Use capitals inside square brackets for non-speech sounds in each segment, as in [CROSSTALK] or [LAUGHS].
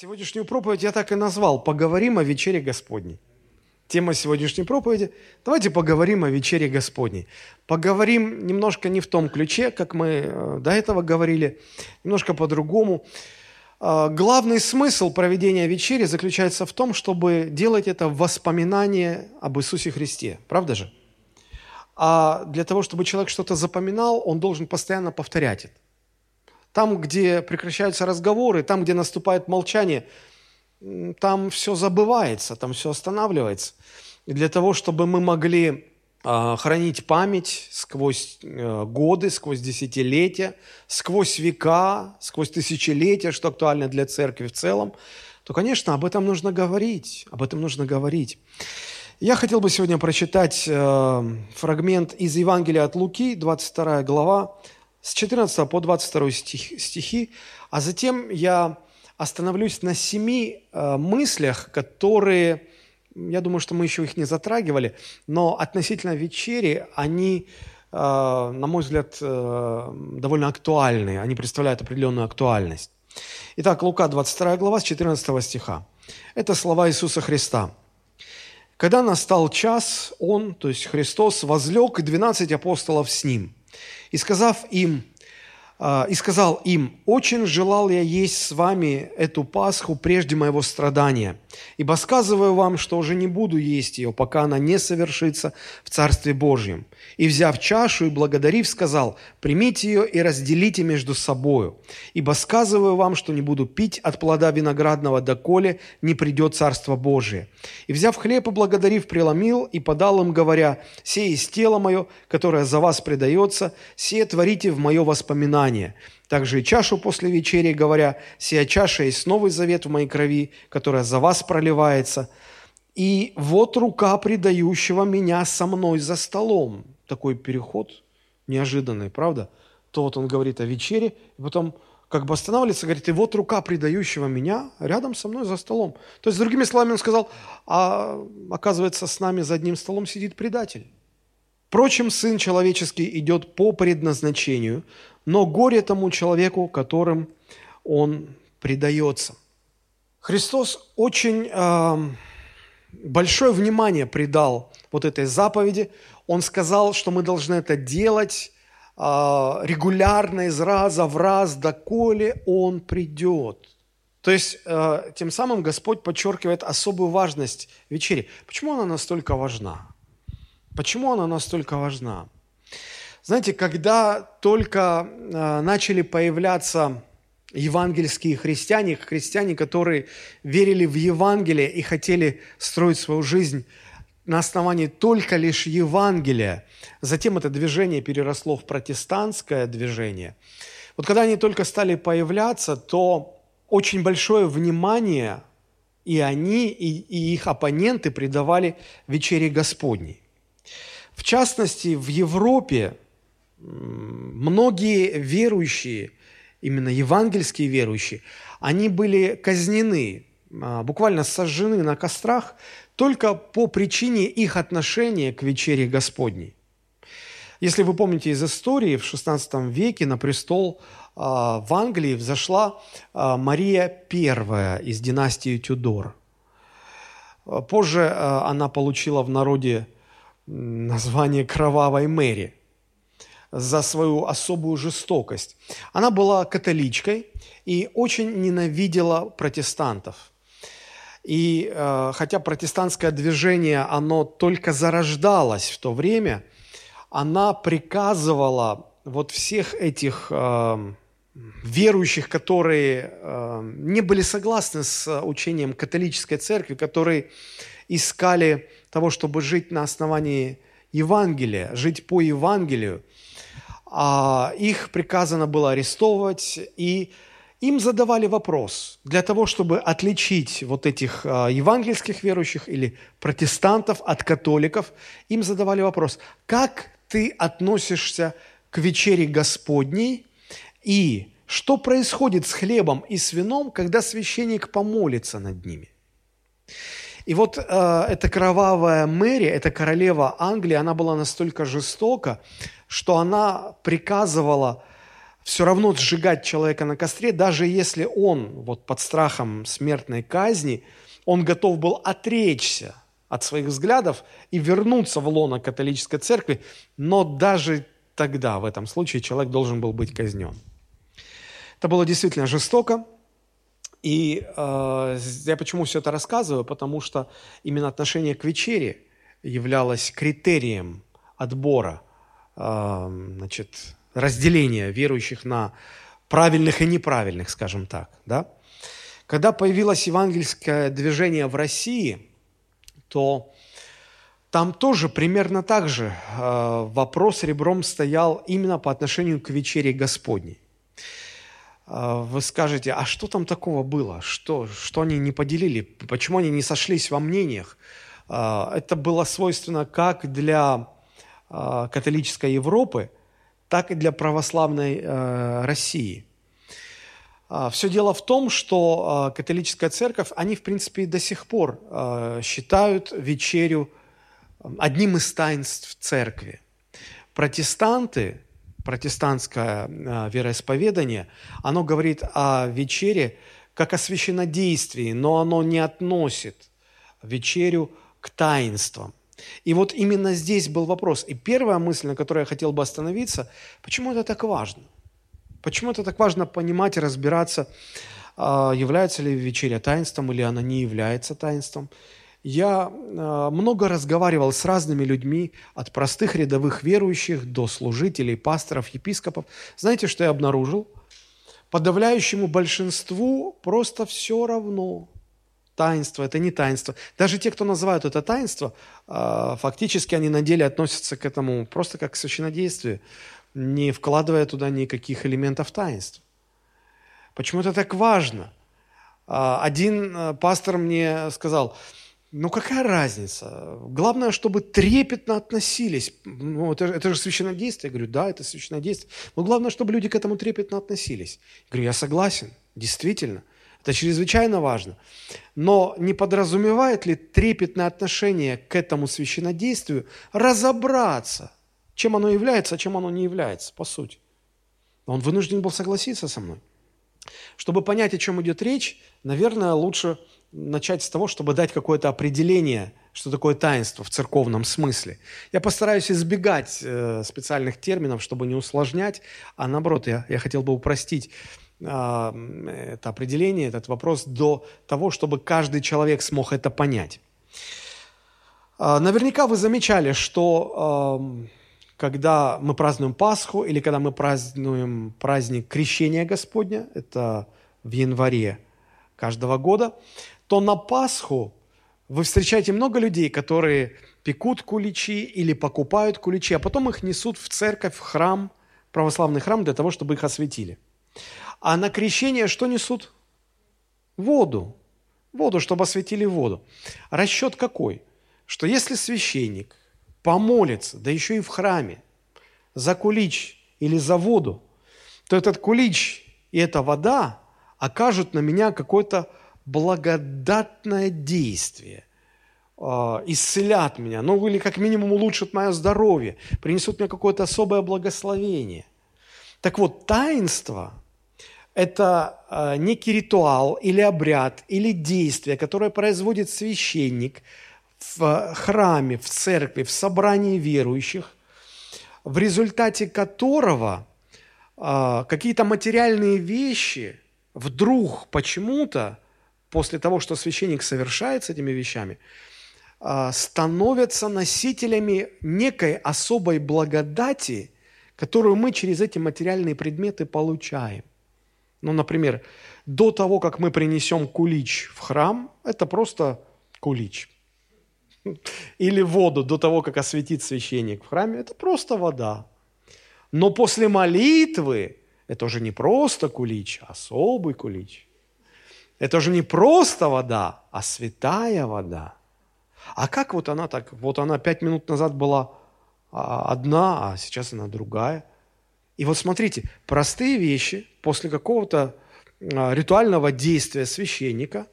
Сегодняшнюю проповедь я так и назвал «Поговорим о вечере Господней». Тема сегодняшней проповеди – давайте поговорим о вечере Господней. Поговорим немножко не в том ключе, как мы э, до этого говорили, немножко по-другому. Э, главный смысл проведения вечери заключается в том, чтобы делать это воспоминание об Иисусе Христе. Правда же? А для того, чтобы человек что-то запоминал, он должен постоянно повторять это. Там, где прекращаются разговоры, там, где наступает молчание, там все забывается, там все останавливается. И для того, чтобы мы могли э, хранить память сквозь э, годы, сквозь десятилетия, сквозь века, сквозь тысячелетия, что актуально для церкви в целом, то, конечно, об этом нужно говорить, об этом нужно говорить. Я хотел бы сегодня прочитать э, фрагмент из Евангелия от Луки, 22 глава, с 14 по 22 стих, стихи, а затем я остановлюсь на семи э, мыслях, которые, я думаю, что мы еще их не затрагивали, но относительно вечери они, э, на мой взгляд, э, довольно актуальны, они представляют определенную актуальность. Итак, Лука 22 глава с 14 стиха. Это слова Иисуса Христа. «Когда настал час, Он, то есть Христос, возлег и двенадцать апостолов с Ним – и сказав им, а, и сказал им, «Очень желал я есть с вами эту Пасху прежде моего страдания, ибо сказываю вам, что уже не буду есть ее, пока она не совершится в Царстве Божьем». И, взяв чашу и благодарив, сказал, «Примите ее и разделите между собою, ибо сказываю вам, что не буду пить от плода виноградного, доколе не придет Царство Божие». И, взяв хлеб и благодарив, преломил и подал им, говоря, «Сей есть тело мое, которое за вас предается, сие творите в мое воспоминание». Также и чашу после вечери, говоря, «Сия чаша есть новый завет в моей крови, которая за вас проливается». И вот рука предающего меня со мной за столом. Такой переход неожиданный, правда? То вот он говорит о вечере, и потом как бы останавливается, говорит, и вот рука предающего меня рядом со мной за столом. То есть, другими словами, он сказал, а оказывается, с нами за одним столом сидит предатель. Впрочем, Сын Человеческий идет по предназначению, но горе тому человеку, которым он предается. Христос очень э, большое внимание придал вот этой заповеди. Он сказал, что мы должны это делать э, регулярно, из раза в раз, доколе Он придет. То есть, э, тем самым Господь подчеркивает особую важность вечери. Почему она настолько важна? Почему она настолько важна? Знаете, когда только э, начали появляться евангельские христиане, христиане, которые верили в Евангелие и хотели строить свою жизнь на основании только лишь Евангелия. Затем это движение переросло в протестантское движение. Вот когда они только стали появляться, то очень большое внимание и они, и, и их оппоненты придавали вечере Господней. В частности, в Европе многие верующие, именно евангельские верующие, они были казнены, а, буквально сожжены на кострах только по причине их отношения к вечере Господней. Если вы помните из истории, в XVI веке на престол а, в Англии взошла а, Мария I из династии Тюдор. Позже она получила в народе название «Кровавой Мэри» за свою особую жестокость. Она была католичкой и очень ненавидела протестантов. И э, хотя протестантское движение, оно только зарождалось в то время, она приказывала вот всех этих э, верующих, которые э, не были согласны с учением католической церкви, которые искали того, чтобы жить на основании Евангелия, жить по Евангелию, а их приказано было арестовывать, и им задавали вопрос для того, чтобы отличить вот этих а, евангельских верующих или протестантов от католиков, им задавали вопрос, как ты относишься к вечере Господней и что происходит с хлебом и с вином, когда священник помолится над ними. И вот э, эта кровавая Мэри, эта королева Англии, она была настолько жестока, что она приказывала все равно сжигать человека на костре, даже если он вот под страхом смертной казни, он готов был отречься от своих взглядов и вернуться в лоно католической церкви, но даже тогда, в этом случае, человек должен был быть казнен. Это было действительно жестоко, и э, я почему все это рассказываю? Потому что именно отношение к вечере являлось критерием отбора, э, значит, разделения верующих на правильных и неправильных, скажем так. Да? Когда появилось евангельское движение в России, то там тоже примерно так же э, вопрос ребром стоял именно по отношению к вечере Господней. Э, вы скажете, а что там такого было? Что, что они не поделили? Почему они не сошлись во мнениях? Э, это было свойственно как для э, католической Европы, так и для православной э, России. Все дело в том, что католическая церковь, они, в принципе, до сих пор считают вечерю одним из таинств церкви. Протестанты, протестантское э, вероисповедание, оно говорит о вечере как о священнодействии, но оно не относит вечерю к таинствам. И вот именно здесь был вопрос. И первая мысль, на которой я хотел бы остановиться, почему это так важно? Почему это так важно понимать и разбираться, а, является ли вечеря таинством или она не является таинством? Я а, много разговаривал с разными людьми, от простых рядовых верующих до служителей, пасторов, епископов. Знаете, что я обнаружил? Подавляющему большинству просто все равно. Таинство – это не таинство. Даже те, кто называют это таинство, а, фактически они на деле относятся к этому просто как к священнодействию, не вкладывая туда никаких элементов таинства. Почему это так важно? А, один пастор мне сказал – ну какая разница? Главное, чтобы трепетно относились. Ну, это, это же священнодействие. Я говорю, да, это священнодействие. Но главное, чтобы люди к этому трепетно относились. Я говорю, я согласен, действительно. Это чрезвычайно важно. Но не подразумевает ли трепетное отношение к этому священодействию разобраться, чем оно является, а чем оно не является, по сути? Он вынужден был согласиться со мной. Чтобы понять, о чем идет речь, наверное, лучше начать с того, чтобы дать какое-то определение, что такое таинство в церковном смысле. Я постараюсь избегать э, специальных терминов, чтобы не усложнять, а наоборот, я, я хотел бы упростить э, это определение, этот вопрос до того, чтобы каждый человек смог это понять. Э, наверняка вы замечали, что когда мы празднуем Пасху или когда мы празднуем праздник Крещения Господня, это в январе каждого года, то на Пасху вы встречаете много людей, которые пекут куличи или покупают куличи, а потом их несут в церковь, в храм, православный храм для того, чтобы их осветили. А на крещение что несут? Воду. Воду, чтобы осветили воду. Расчет какой? Что если священник помолится, да еще и в храме, за кулич или за воду, то этот кулич и эта вода окажут на меня какой-то благодатное действие, а, исцелят меня, ну или как минимум улучшат мое здоровье, принесут мне какое-то особое благословение. Так вот, таинство – это а, некий ритуал или обряд, или действие, которое производит священник в храме, в церкви, в собрании верующих, в результате которого а, какие-то материальные вещи вдруг почему-то после того, что священник совершает с этими вещами, а, становятся носителями некой особой благодати, которую мы через эти материальные предметы получаем. Ну, например, до того, как мы принесем кулич в храм, это просто кулич. Или воду до того, как осветит священник в храме, это просто вода. Но после молитвы это уже не просто кулич, а особый кулич – это же не просто вода, а святая вода. А как вот она так, вот она пять минут назад была а, одна, а сейчас она другая. И вот смотрите, простые вещи после какого-то а, ритуального действия священника,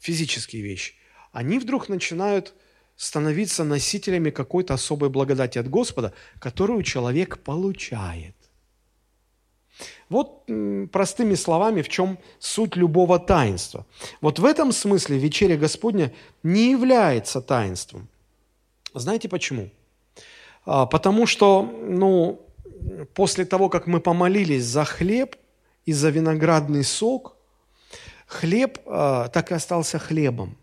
физические вещи, они вдруг начинают становиться носителями какой-то особой благодати от Господа, которую человек получает. Вот простыми словами, в чем суть любого таинства. Вот в этом смысле вечеря Господня не является таинством. Знаете почему? А, потому что, ну, после того, как мы помолились за хлеб и за виноградный сок, хлеб а, так и остался хлебом,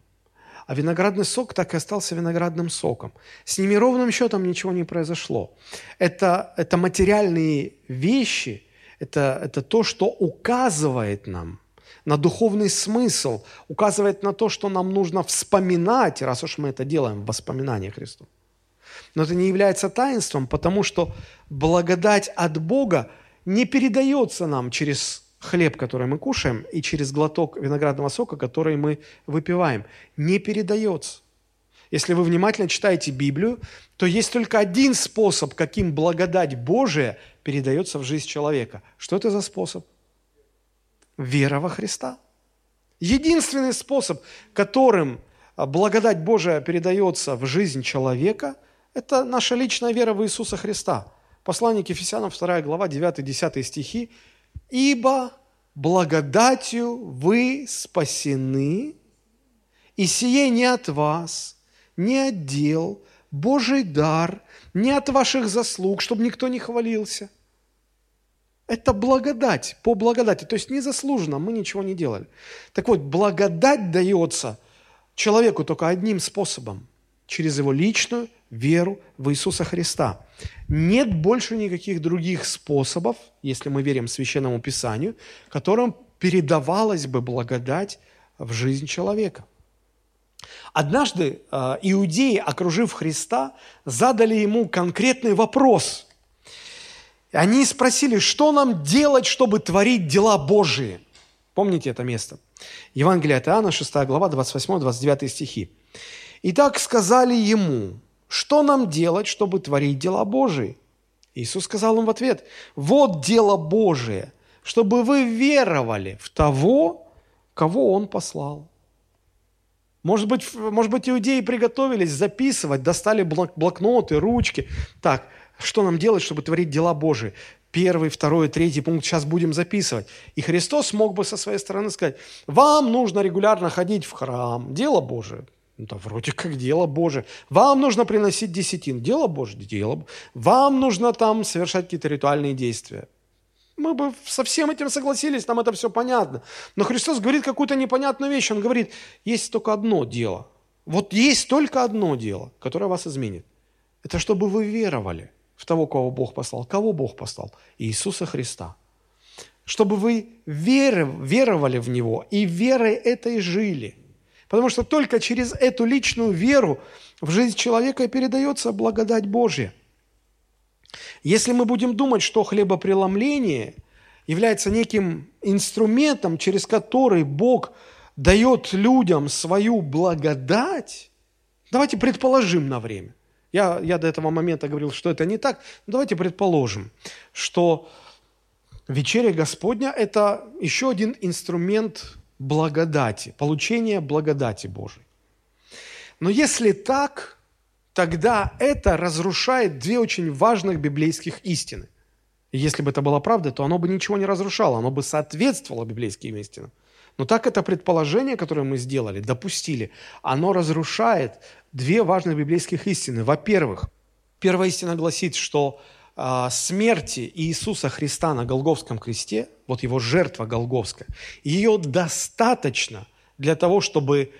а виноградный сок так и остался виноградным соком. С ними ровным счетом ничего не произошло. Это, это материальные вещи, это, это то, что указывает нам на духовный смысл, указывает на то, что нам нужно вспоминать, раз уж мы это делаем в воспоминании Христу. Но это не является таинством, потому что благодать от Бога не передается нам через хлеб, который мы кушаем, и через глоток виноградного сока, который мы выпиваем. Не передается. Если вы внимательно читаете Библию, то есть только один способ, каким благодать Божия передается в жизнь человека. Что это за способ? Вера во Христа. Единственный способ, которым благодать Божия передается в жизнь человека, это наша личная вера в Иисуса Христа. Послание к Ефесянам, 2 глава, 9-10 стихи. «Ибо благодатью вы спасены, и сие не от вас, не от дел, Божий дар, не от ваших заслуг, чтобы никто не хвалился. Это благодать, по благодати, то есть незаслуженно, мы ничего не делали. Так вот, благодать дается человеку только одним способом, через его личную веру в Иисуса Христа. Нет больше никаких других способов, если мы верим Священному Писанию, которым передавалась бы благодать в жизнь человека – Однажды э, иудеи, окружив Христа, задали ему конкретный вопрос. Они спросили, что нам делать, чтобы творить дела Божии? Помните это место? Евангелие от Иоанна, 6 глава, 28-29 стихи. «Итак сказали ему, что нам делать, чтобы творить дела Божии?» Иисус сказал им в ответ, «Вот дело Божие, чтобы вы веровали в того, кого Он послал». Может быть, может быть, иудеи приготовились записывать, достали блок, блокноты, ручки. Так, что нам делать, чтобы творить дела Божии? Первый, второй, третий пункт сейчас будем записывать. И Христос мог бы со своей стороны сказать, вам нужно регулярно ходить в храм, дело Божие. Ну, да, вроде как дело Божие. Вам нужно приносить десятин, дело Божие, дело. Вам нужно там совершать какие-то ритуальные действия мы бы со всем этим согласились, нам это все понятно. Но Христос говорит какую-то непонятную вещь. Он говорит, есть только одно дело. Вот есть только одно дело, которое вас изменит. Это чтобы вы веровали в того, кого Бог послал. Кого Бог послал? Иисуса Христа. Чтобы вы веровали в Него и верой этой жили. Потому что только через эту личную веру в жизнь человека передается благодать Божья – если мы будем думать, что хлебопреломление является неким инструментом, через который Бог дает людям свою благодать, давайте предположим на время. Я, я до этого момента говорил, что это не так. Но давайте предположим, что вечеря Господня – это еще один инструмент благодати, получения благодати Божией. Но если так, тогда это разрушает две очень важных библейских истины. И если бы это была правда, то оно бы ничего не разрушало, оно бы соответствовало библейским истинам. Но так это предположение, которое мы сделали, допустили, оно разрушает две важных библейских истины. Во-первых, первая истина гласит, что э, смерти Иисуса Христа на Голговском кресте, вот его жертва Голговская, ее достаточно для того, чтобы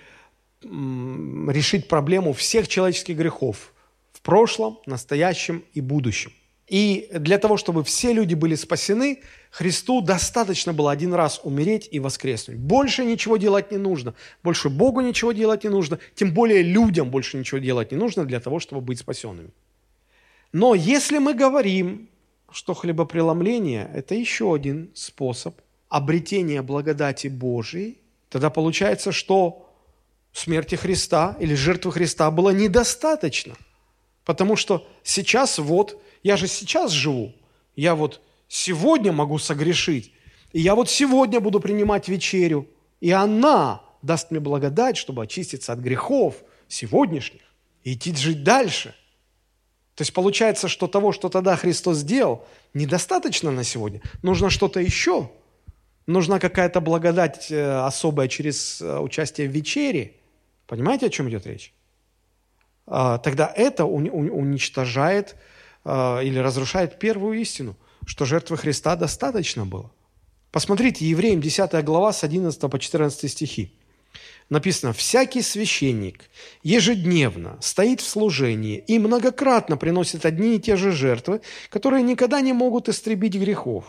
решить проблему всех человеческих грехов в прошлом, настоящем и будущем. И для того, чтобы все люди были спасены, Христу достаточно было один раз умереть и воскреснуть. Больше ничего делать не нужно. Больше Богу ничего делать не нужно. Тем более людям больше ничего делать не нужно для того, чтобы быть спасенными. Но если мы говорим, что хлебопреломление – это еще один способ обретения благодати Божией, тогда получается, что смерти Христа или жертвы Христа было недостаточно. Потому что сейчас вот, я же сейчас живу, я вот сегодня могу согрешить, и я вот сегодня буду принимать вечерю, и она даст мне благодать, чтобы очиститься от грехов сегодняшних и идти жить дальше. То есть получается, что того, что тогда Христос сделал, недостаточно на сегодня. Нужно что-то еще. Нужна какая-то благодать э, особая через э, участие в вечере. Понимаете, о чем идет речь? А, тогда это уничтожает а, или разрушает первую истину, что жертвы Христа достаточно было. Посмотрите, Евреям 10 глава с 11 по 14 стихи написано, «Всякий священник ежедневно стоит в служении и многократно приносит одни и те же жертвы, которые никогда не могут истребить грехов.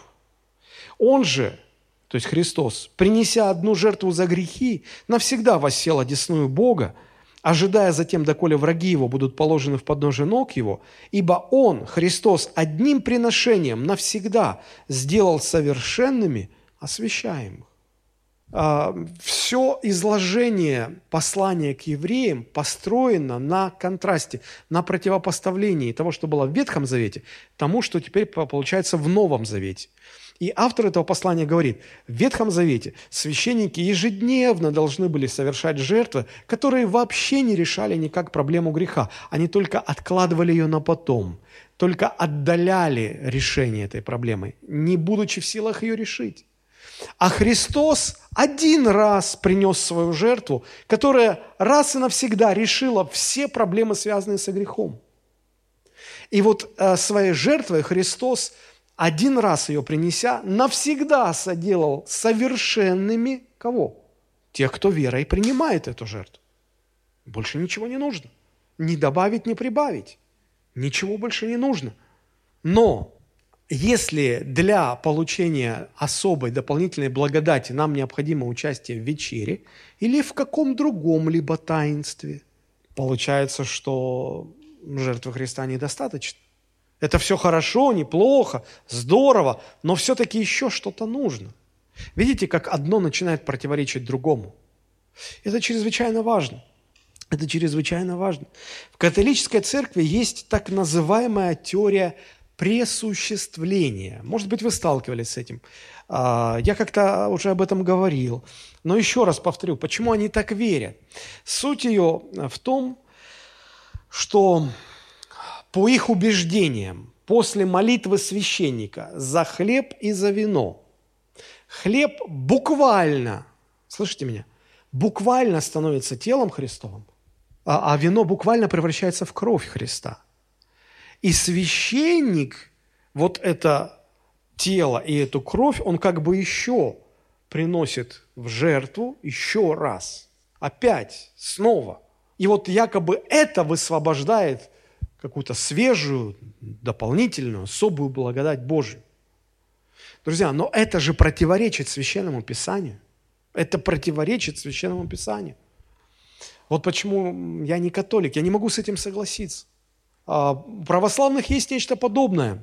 Он же, то есть Христос, принеся одну жертву за грехи, навсегда воссел одесную Бога, ожидая затем, доколе враги его будут положены в подножие ног его, ибо он, Христос, одним приношением навсегда сделал совершенными освящаемых. А, все изложение послания к евреям построено на контрасте, на противопоставлении того, что было в Ветхом Завете, тому, что теперь получается в Новом Завете. И автор этого послания говорит, в Ветхом Завете священники ежедневно должны были совершать жертвы, которые вообще не решали никак проблему греха. Они только откладывали ее на потом, только отдаляли решение этой проблемы, не будучи в силах ее решить. А Христос один раз принес свою жертву, которая раз и навсегда решила все проблемы, связанные со грехом. И вот э, своей жертвой Христос, один раз ее принеся, навсегда соделал совершенными кого? Тех, кто верой принимает эту жертву. Больше ничего не нужно. Ни добавить, ни прибавить. Ничего больше не нужно. Но если для получения особой дополнительной благодати нам необходимо участие в вечере или в каком другом либо таинстве, получается, что жертвы Христа недостаточно. Это все хорошо, неплохо, здорово, но все-таки еще что-то нужно. Видите, как одно начинает противоречить другому. Это чрезвычайно важно. Это чрезвычайно важно. В католической церкви есть так называемая теория пресуществление. Может быть, вы сталкивались с этим. А, я как-то уже об этом говорил. Но еще раз повторю, почему они так верят. Суть ее в том, что по их убеждениям, после молитвы священника за хлеб и за вино, хлеб буквально, слышите меня, буквально становится телом Христовым, а, а вино буквально превращается в кровь Христа – и священник вот это тело и эту кровь, он как бы еще приносит в жертву еще раз. Опять, снова. И вот якобы это высвобождает какую-то свежую, дополнительную, особую благодать Божию. Друзья, но это же противоречит Священному Писанию. Это противоречит Священному Писанию. Вот почему я не католик, я не могу с этим согласиться. А, у православных есть нечто подобное.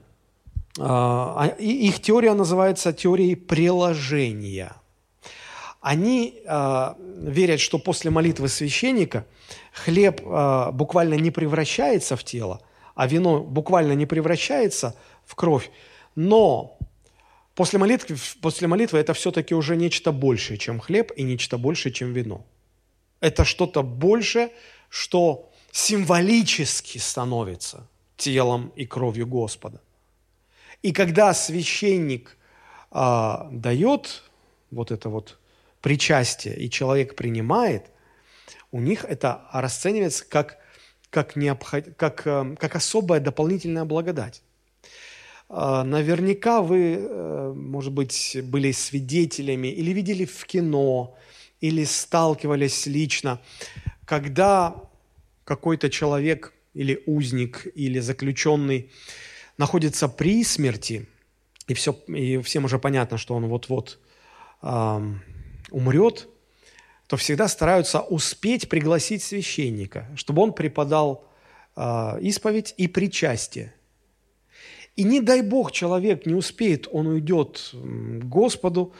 А, а, их теория называется теорией приложения. Они верят, что после молитвы священника хлеб буквально не превращается в тело, а вино буквально не превращается в кровь, но после молитвы, после молитвы это все-таки уже нечто большее, чем хлеб, и нечто большее, чем вино. Это что-то большее, что символически становится телом и кровью Господа. И когда священник а, дает вот это вот причастие, и человек принимает, у них это расценивается как, как, необход... как, э, как особая дополнительная благодать. А, наверняка вы, э, может быть, были свидетелями или видели в кино, или сталкивались лично, когда какой-то человек или узник, или заключенный находится при смерти, и, все, и всем уже понятно, что он вот-вот э, умрет, то всегда стараются успеть пригласить священника, чтобы он преподал э, исповедь и причастие. И не дай Бог человек не успеет, он уйдет к Господу,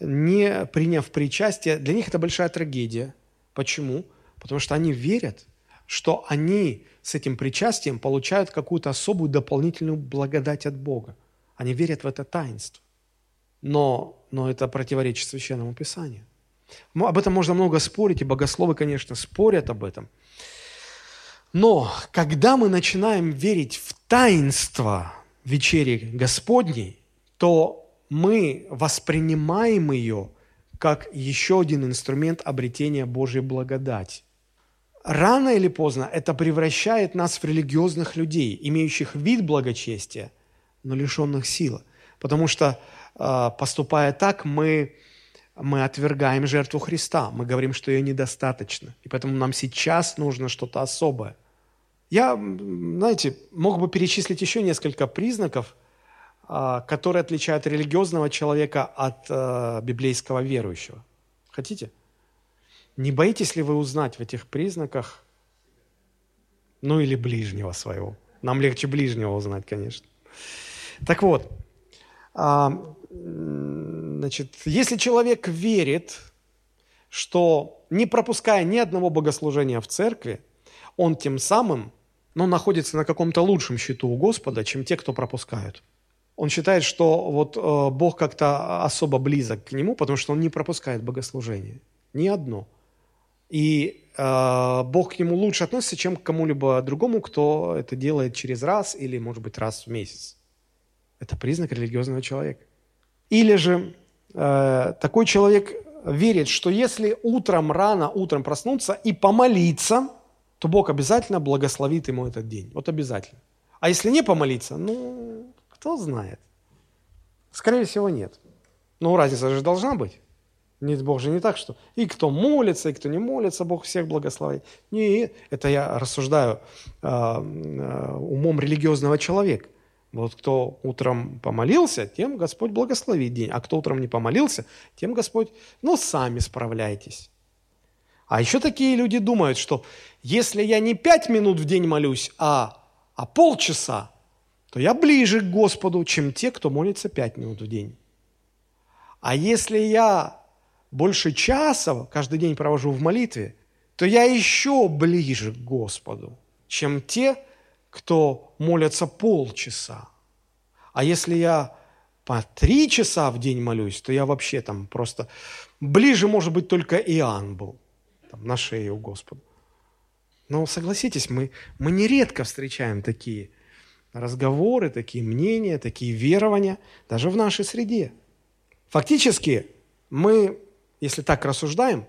не приняв причастие. Для них это большая трагедия. Почему? Потому что они верят – что они с этим причастием получают какую-то особую дополнительную благодать от Бога. Они верят в это таинство. Но, но это противоречит Священному Писанию. Об этом можно много спорить, и богословы, конечно, спорят об этом. Но когда мы начинаем верить в таинство вечери Господней, то мы воспринимаем ее как еще один инструмент обретения Божьей благодати. Рано или поздно это превращает нас в религиозных людей, имеющих вид благочестия, но лишенных силы. Потому что, а, поступая так, мы, мы отвергаем жертву Христа. Мы говорим, что ее недостаточно. И поэтому нам сейчас нужно что-то особое. Я, знаете, мог бы перечислить еще несколько признаков, а, которые отличают религиозного человека от а, библейского верующего. Хотите? Не боитесь ли вы узнать в этих признаках, ну или ближнего своего? Нам легче ближнего узнать, конечно. Так вот, а, значит, если человек верит, что не пропуская ни одного богослужения в церкви, он тем самым ну, находится на каком-то лучшем счету у Господа, чем те, кто пропускают. Он считает, что вот э, Бог как-то особо близок к нему, потому что он не пропускает богослужение. Ни одно – и э, Бог к нему лучше относится, чем к кому-либо другому, кто это делает через раз или, может быть, раз в месяц. Это признак религиозного человека. Или же такой человек верит, что если утром рано, утром проснуться и помолиться, то Бог обязательно благословит ему этот день. Вот обязательно. А если не помолиться, ну, кто знает. Скорее всего, нет. Но разница же должна быть. Нет, Бог же не так, что и кто молится, и кто не молится, Бог всех благословит. Не, это я рассуждаю э, э, умом религиозного человека. Вот кто утром помолился, тем Господь благословит день. А кто утром не помолился, тем Господь, ну, сами справляйтесь. А еще такие люди думают, что если я не пять минут в день молюсь, а, а полчаса, то я ближе к Господу, чем те, кто молится пять минут в день. А если я больше часа каждый день провожу в молитве, то я еще ближе к Господу, чем те, кто молятся полчаса. А если я по три часа в день молюсь, то я вообще там просто ближе, может быть, только Иоанн был там, на шее у Господа. Но согласитесь, мы, мы нередко встречаем такие разговоры, такие мнения, такие верования, даже в нашей среде. Фактически мы если так рассуждаем,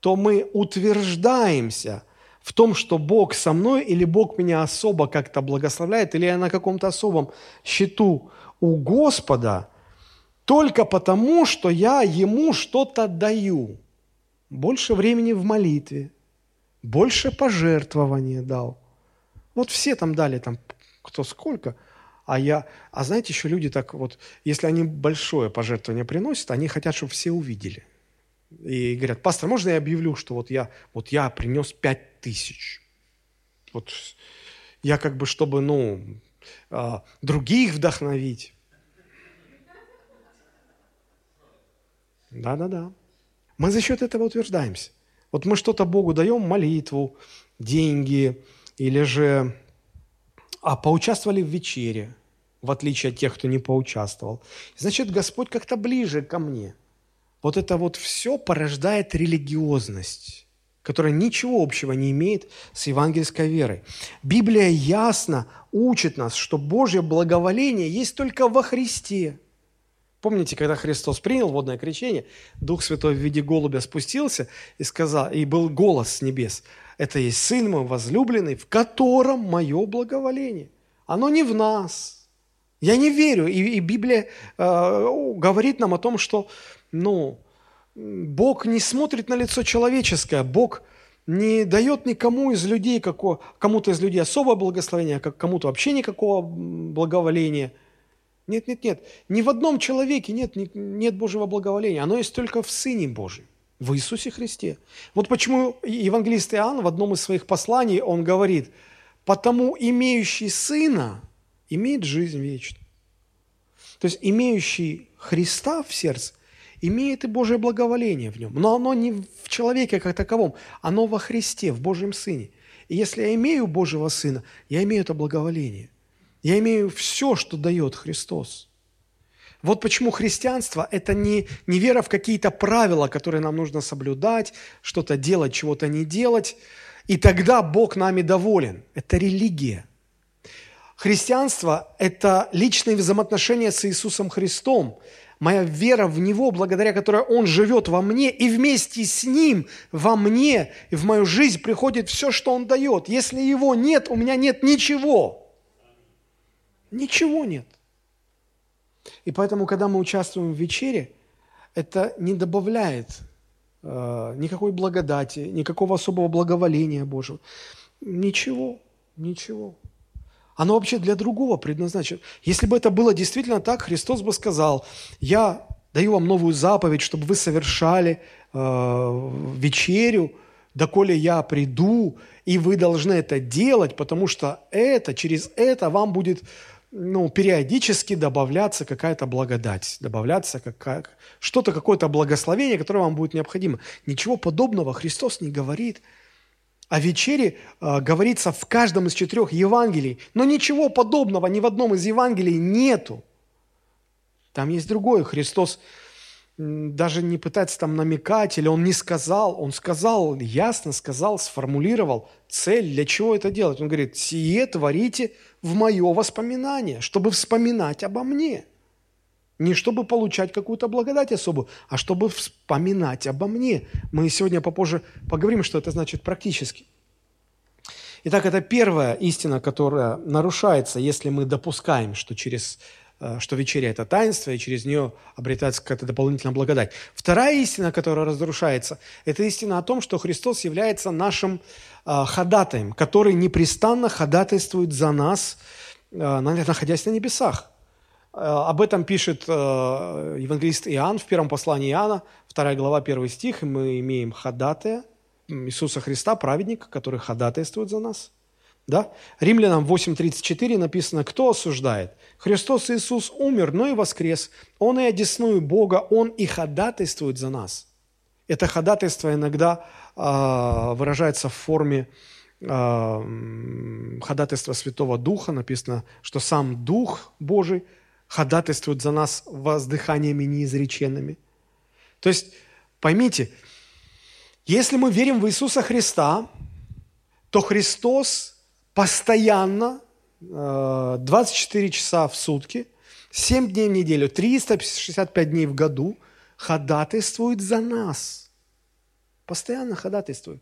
то мы утверждаемся в том, что Бог со мной или Бог меня особо как-то благословляет, или я на каком-то особом счету у Господа, только потому, что я Ему что-то даю. Больше времени в молитве, больше пожертвования дал. Вот все там дали, там кто сколько, а я... А знаете, еще люди так вот, если они большое пожертвование приносят, они хотят, чтобы все увидели – и говорят, пастор, можно я объявлю, что вот я, вот я принес пять тысяч? Вот я как бы, чтобы, ну, а, других вдохновить. Да-да-да. Мы за счет этого утверждаемся. Вот мы что-то Богу даем, молитву, деньги, или же а поучаствовали в вечере, в отличие от тех, кто не поучаствовал. Значит, Господь как-то ближе ко мне – вот это вот все порождает религиозность, которая ничего общего не имеет с евангельской верой. Библия ясно учит нас, что Божье благоволение есть только во Христе. Помните, когда Христос принял водное крещение, Дух Святой в виде голубя спустился и сказал, и был голос с небес, это есть Сын мой возлюбленный, в котором мое благоволение. Оно не в нас. Я не верю. И, и Библия э, говорит нам о том, что ну, Бог не смотрит на лицо человеческое, Бог не дает никому из людей, кому-то из людей особое благословение, а кому-то вообще никакого благоволения. Нет, нет, нет. Ни в одном человеке нет, нет Божьего благоволения. Оно есть только в Сыне Божьем, в Иисусе Христе. Вот почему евангелист Иоанн в одном из своих посланий, он говорит, «Потому имеющий Сына имеет жизнь вечную». То есть имеющий Христа в сердце – имеет и Божье благоволение в нем. Но оно не в человеке как таковом, оно во Христе, в Божьем Сыне. И если я имею Божьего Сына, я имею это благоволение. Я имею все, что дает Христос. Вот почему христианство – это не, не вера в какие-то правила, которые нам нужно соблюдать, что-то делать, чего-то не делать. И тогда Бог нами доволен. Это религия. Христианство – это личные взаимоотношения с Иисусом Христом. Моя вера в Него, благодаря которой Он живет во мне, и вместе с Ним во мне и в мою жизнь приходит все, что Он дает. Если Его нет, у меня нет ничего. Ничего нет. И поэтому, когда мы участвуем в вечере, это не добавляет э, никакой благодати, никакого особого благоволения Божьего. Ничего, ничего. Оно вообще для другого предназначено. Если бы это было действительно так, Христос бы сказал, я даю вам новую заповедь, чтобы вы совершали э, вечерю, доколе я приду, и вы должны это делать, потому что это, через это вам будет ну, периодически добавляться какая-то благодать, добавляться какая, что-то, какое-то благословение, которое вам будет необходимо. Ничего подобного Христос не говорит. О вечере э, говорится в каждом из четырех Евангелий, но ничего подобного ни в одном из Евангелий нету. Там есть другое. Христос даже не пытается там намекать, или он не сказал, он сказал, ясно сказал, сформулировал цель, для чего это делать. Он говорит, сие творите в мое воспоминание, чтобы вспоминать обо мне. Не чтобы получать какую-то благодать особую, а чтобы вспоминать обо мне. Мы сегодня попозже поговорим, что это значит практически. Итак, это первая истина, которая нарушается, если мы допускаем, что через Э, что вечеря – это таинство, и через нее обретается какая-то дополнительная благодать. Вторая истина, которая разрушается, это истина о том, что Христос является нашим э, ходатаем, который непрестанно ходатайствует за нас, э, находясь на небесах. Об этом пишет евангелист Иоанн в первом послании Иоанна, 2 глава, 1 стих, и мы имеем ходатая Иисуса Христа, праведника, который ходатайствует за нас. Да? Римлянам 8.34 написано, кто осуждает – Христос Иисус умер, но и воскрес. Он и одесную Бога, Он и ходатайствует за нас. Это ходатайство иногда э, выражается в форме э, ходатайства Святого Духа. Написано, что сам Дух Божий ходатайствует за нас воздыханиями неизреченными. То есть, поймите, если мы верим в Иисуса Христа, то Христос постоянно 24 часа в сутки, 7 дней в неделю, 365 дней в году ходатайствует за нас. Постоянно ходатайствует.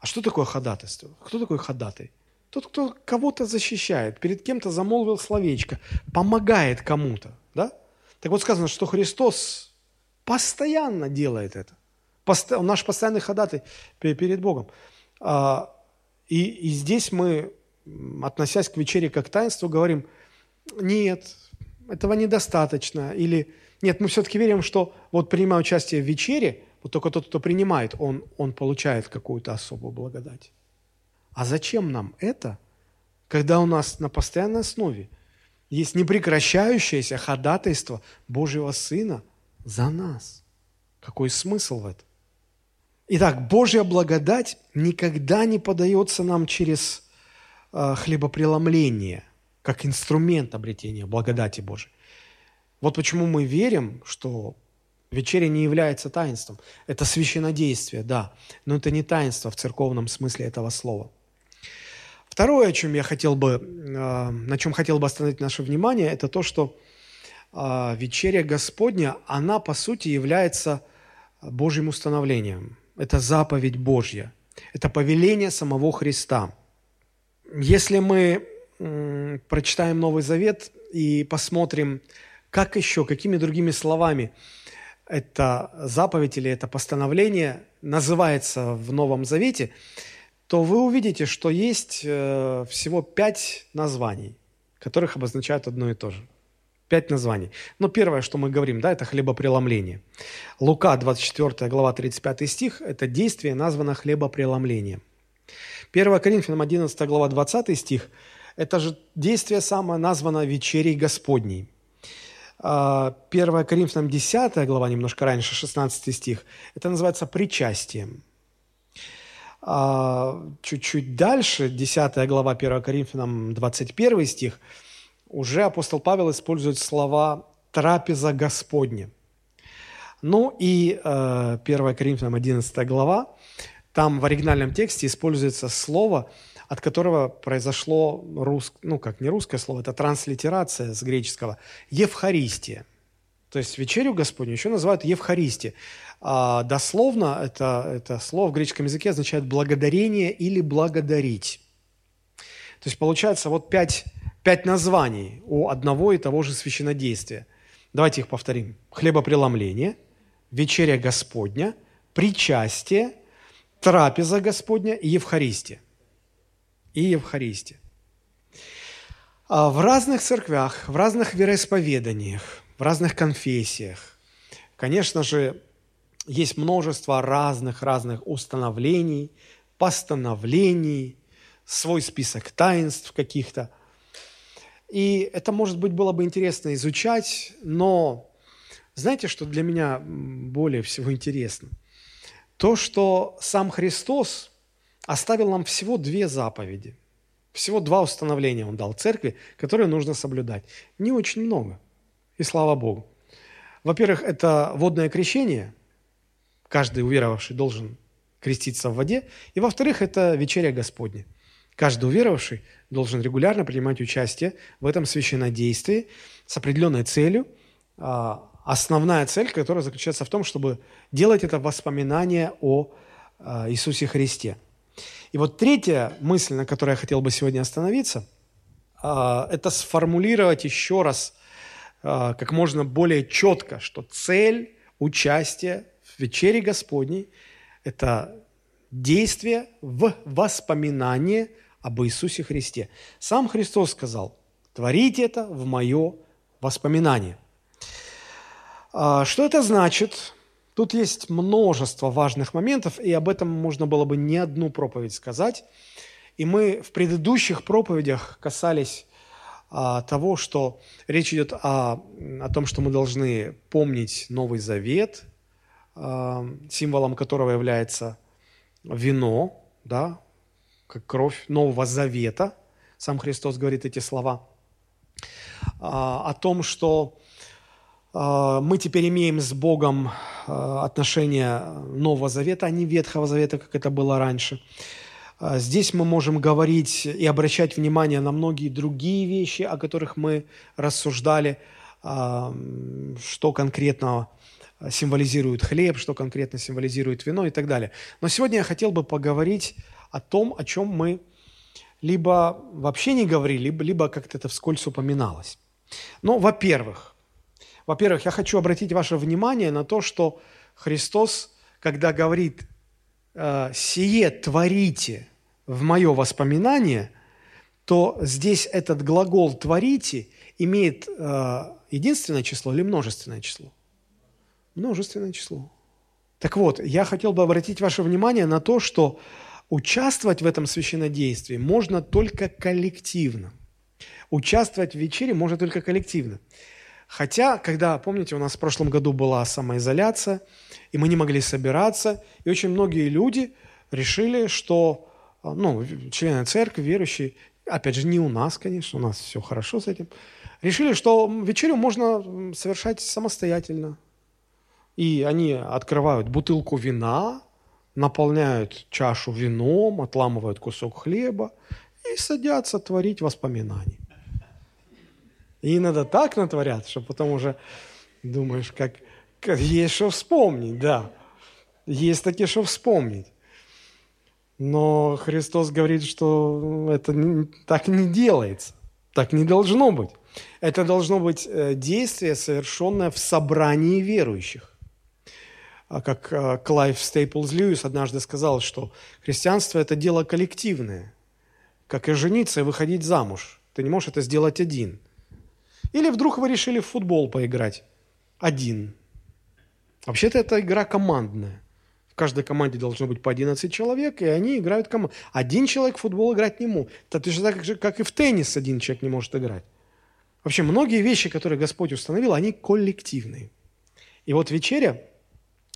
А что такое ходатайство? Кто такой ходатай? Тот, кто кого-то защищает, перед кем-то замолвил словечко, помогает кому-то. Да? Так вот сказано, что Христос постоянно делает это. Он наш постоянный ходатай перед Богом. А, и, и здесь мы относясь к вечере как к таинству, говорим, нет, этого недостаточно. Или нет, мы все-таки верим, что вот принимая участие в вечере, вот только тот, кто принимает, он, он получает какую-то особую благодать. А зачем нам это, когда у нас на постоянной основе есть непрекращающееся ходатайство Божьего Сына за нас? Какой смысл в этом? Итак, Божья благодать никогда не подается нам через Э, хлебопреломление, как инструмент обретения благодати Божией. Вот почему мы верим, что вечеря не является таинством. Это священодействие, да, но это не таинство в церковном смысле этого слова. Второе, о чем я хотел бы, э, на чем хотел бы остановить наше внимание, это то, что э, вечеря Господня, она по сути является Божьим установлением. Это заповедь Божья. Это повеление самого Христа – если мы прочитаем Новый Завет и посмотрим, как еще, какими другими словами это заповедь или это постановление называется в Новом Завете, то вы увидите, что есть э, всего пять названий, которых обозначают одно и то же. Пять названий. Но первое, что мы говорим, да, это хлебопреломление. Лука, 24 глава, 35 стих, это действие названо хлебопреломлением – 1 Коринфянам 11 глава 20 стих, это же действие самое названо вечерей Господней. 1 а, Коринфянам 10 глава, немножко раньше, 16 стих, это называется причастием. А, чуть-чуть дальше, 10 глава 1 Коринфянам 21 стих, уже апостол Павел использует слова «трапеза Господня». Ну и 1 а, Коринфянам 11 глава, Там в оригинальном тексте используется слово, от которого произошло, рус... ну как не русское слово, это транслитерация с греческого, Евхаристия. То есть вечерю Господню еще называют Евхаристия. А дословно это, это слово в греческом языке означает благодарение или благодарить. То есть получается вот пять, пять названий у одного и того же священнодействия. Давайте их повторим. Хлебопреломление, вечеря Господня, причастие, трапеза Господня и Евхаристия. И Евхаристия. А в разных церквях, в разных вероисповеданиях, в разных конфессиях, конечно же, есть множество разных-разных установлений, постановлений, свой список таинств каких-то. И это, может быть, было бы интересно изучать, но знаете, что для меня более всего интересно? То, что сам Христос оставил нам всего две заповеди. Всего два установления Он дал церкви, которые нужно соблюдать. Не очень много. И слава Богу. Во-первых, это водное крещение. Каждый уверовавший должен креститься в воде. И во-вторых, это вечеря Господня. Каждый уверовавший должен регулярно принимать участие в этом священнодействии с определенной целью, а, основная цель, которая заключается в том, чтобы делать это воспоминание о а, Иисусе Христе. И вот третья мысль, на которой я хотел бы сегодня остановиться, а, это сформулировать еще раз как можно более четко, что цель участия в вечере Господней – это действие в воспоминании об Иисусе Христе. Сам Христос сказал, творите это в мое воспоминание. А, что это значит? Тут есть множество важных моментов, и об этом можно было бы не одну проповедь сказать. И мы в предыдущих проповедях касались а, того, что речь идет о, о том, что мы должны помнить Новый Завет, символом которого является вино, да, как кровь Нового Завета. Сам Христос говорит эти слова. А, о том, что а, мы теперь имеем с Богом а, отношения Нового Завета, а не Ветхого Завета, как это было раньше. Здесь мы можем говорить и обращать внимание на многие другие вещи, о которых мы рассуждали, что конкретно символизирует хлеб, что конкретно символизирует вино и так далее. Но сегодня я хотел бы поговорить о том, о чем мы либо вообще не говорили, либо, либо как-то это вскользь упоминалось. Ну, во-первых, во-первых, я хочу обратить ваше внимание на то, что Христос, когда говорит «Э, «сие творите в мое воспоминание», то здесь этот глагол «творите» имеет э, единственное число или множественное число? Множественное число. Так вот, я хотел бы обратить ваше внимание на то, что участвовать в этом священнодействии можно только коллективно. Участвовать в вечере можно только коллективно. Хотя, когда, помните, у нас в прошлом году была самоизоляция, и мы не могли собираться, и очень многие люди решили, что, а, ну, члены церкви, верующие, опять же, не у нас, конечно, у нас все хорошо с этим, решили, что вечерю можно совершать самостоятельно. И они открывают бутылку вина, наполняют чашу вином, отламывают кусок хлеба и садятся творить воспоминания. И иногда так натворят, что потом уже думаешь, как, как есть что вспомнить, да. Есть такие, что вспомнить. Но Христос говорит, что это так не делается, так не должно быть. Это должно быть э, действие, совершенное в собрании верующих. А как э, Клайв Стейплз Льюис однажды сказал, что христианство – это дело коллективное, как и жениться и выходить замуж. Ты не можешь это сделать один – или вдруг вы решили в футбол поиграть один. Вообще-то это игра командная. В каждой команде должно быть по 11 человек, и они играют команду. Один человек в футбол играть не может. Это точно так же, как и в теннис один человек не может играть. Вообще, многие вещи, которые Господь установил, они коллективные. И вот вечеря –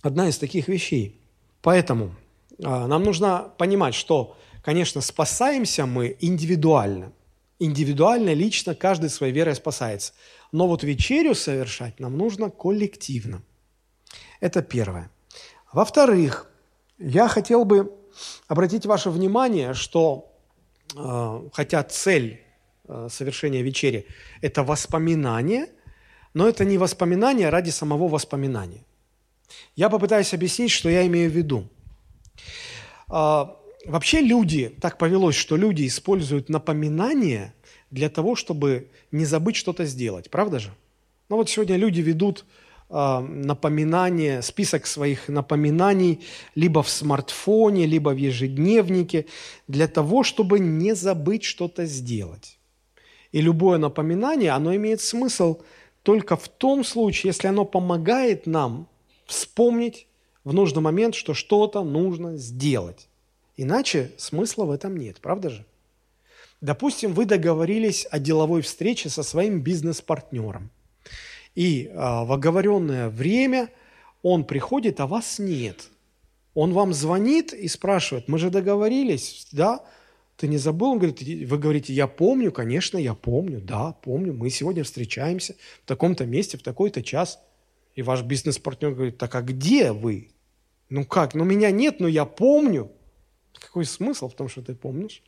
одна из таких вещей. Поэтому а, нам нужно понимать, что, конечно, спасаемся мы индивидуально. Индивидуально, лично, каждый своей верой спасается. Но вот вечерю совершать нам нужно коллективно. Это первое. Во-вторых, я хотел бы обратить ваше внимание, что э, хотя цель э, совершения вечери – это воспоминание, но это не воспоминание ради самого воспоминания. Я попытаюсь объяснить, что я имею в виду. А, вообще люди, так повелось, что люди используют напоминания для того, чтобы не забыть что-то сделать. Правда же? Ну вот сегодня люди ведут э, напоминания, список своих напоминаний либо в смартфоне, либо в ежедневнике для того, чтобы не забыть что-то сделать. И любое напоминание, оно имеет смысл только в том случае, если оно помогает нам вспомнить в нужный момент, что что-то нужно сделать. Иначе смысла в этом нет, правда же? Допустим, вы договорились о деловой встрече со своим бизнес-партнером. И а, в оговоренное время он приходит, а вас нет. Он вам звонит и спрашивает, мы же договорились, да? Ты не забыл? Он говорит, вы говорите, я помню, конечно, я помню, да, помню, мы сегодня встречаемся в таком-то месте, в такой-то час. И ваш бизнес-партнер говорит, так а где вы? Ну как, ну меня нет, но я помню. Какой смысл в том, что ты помнишь?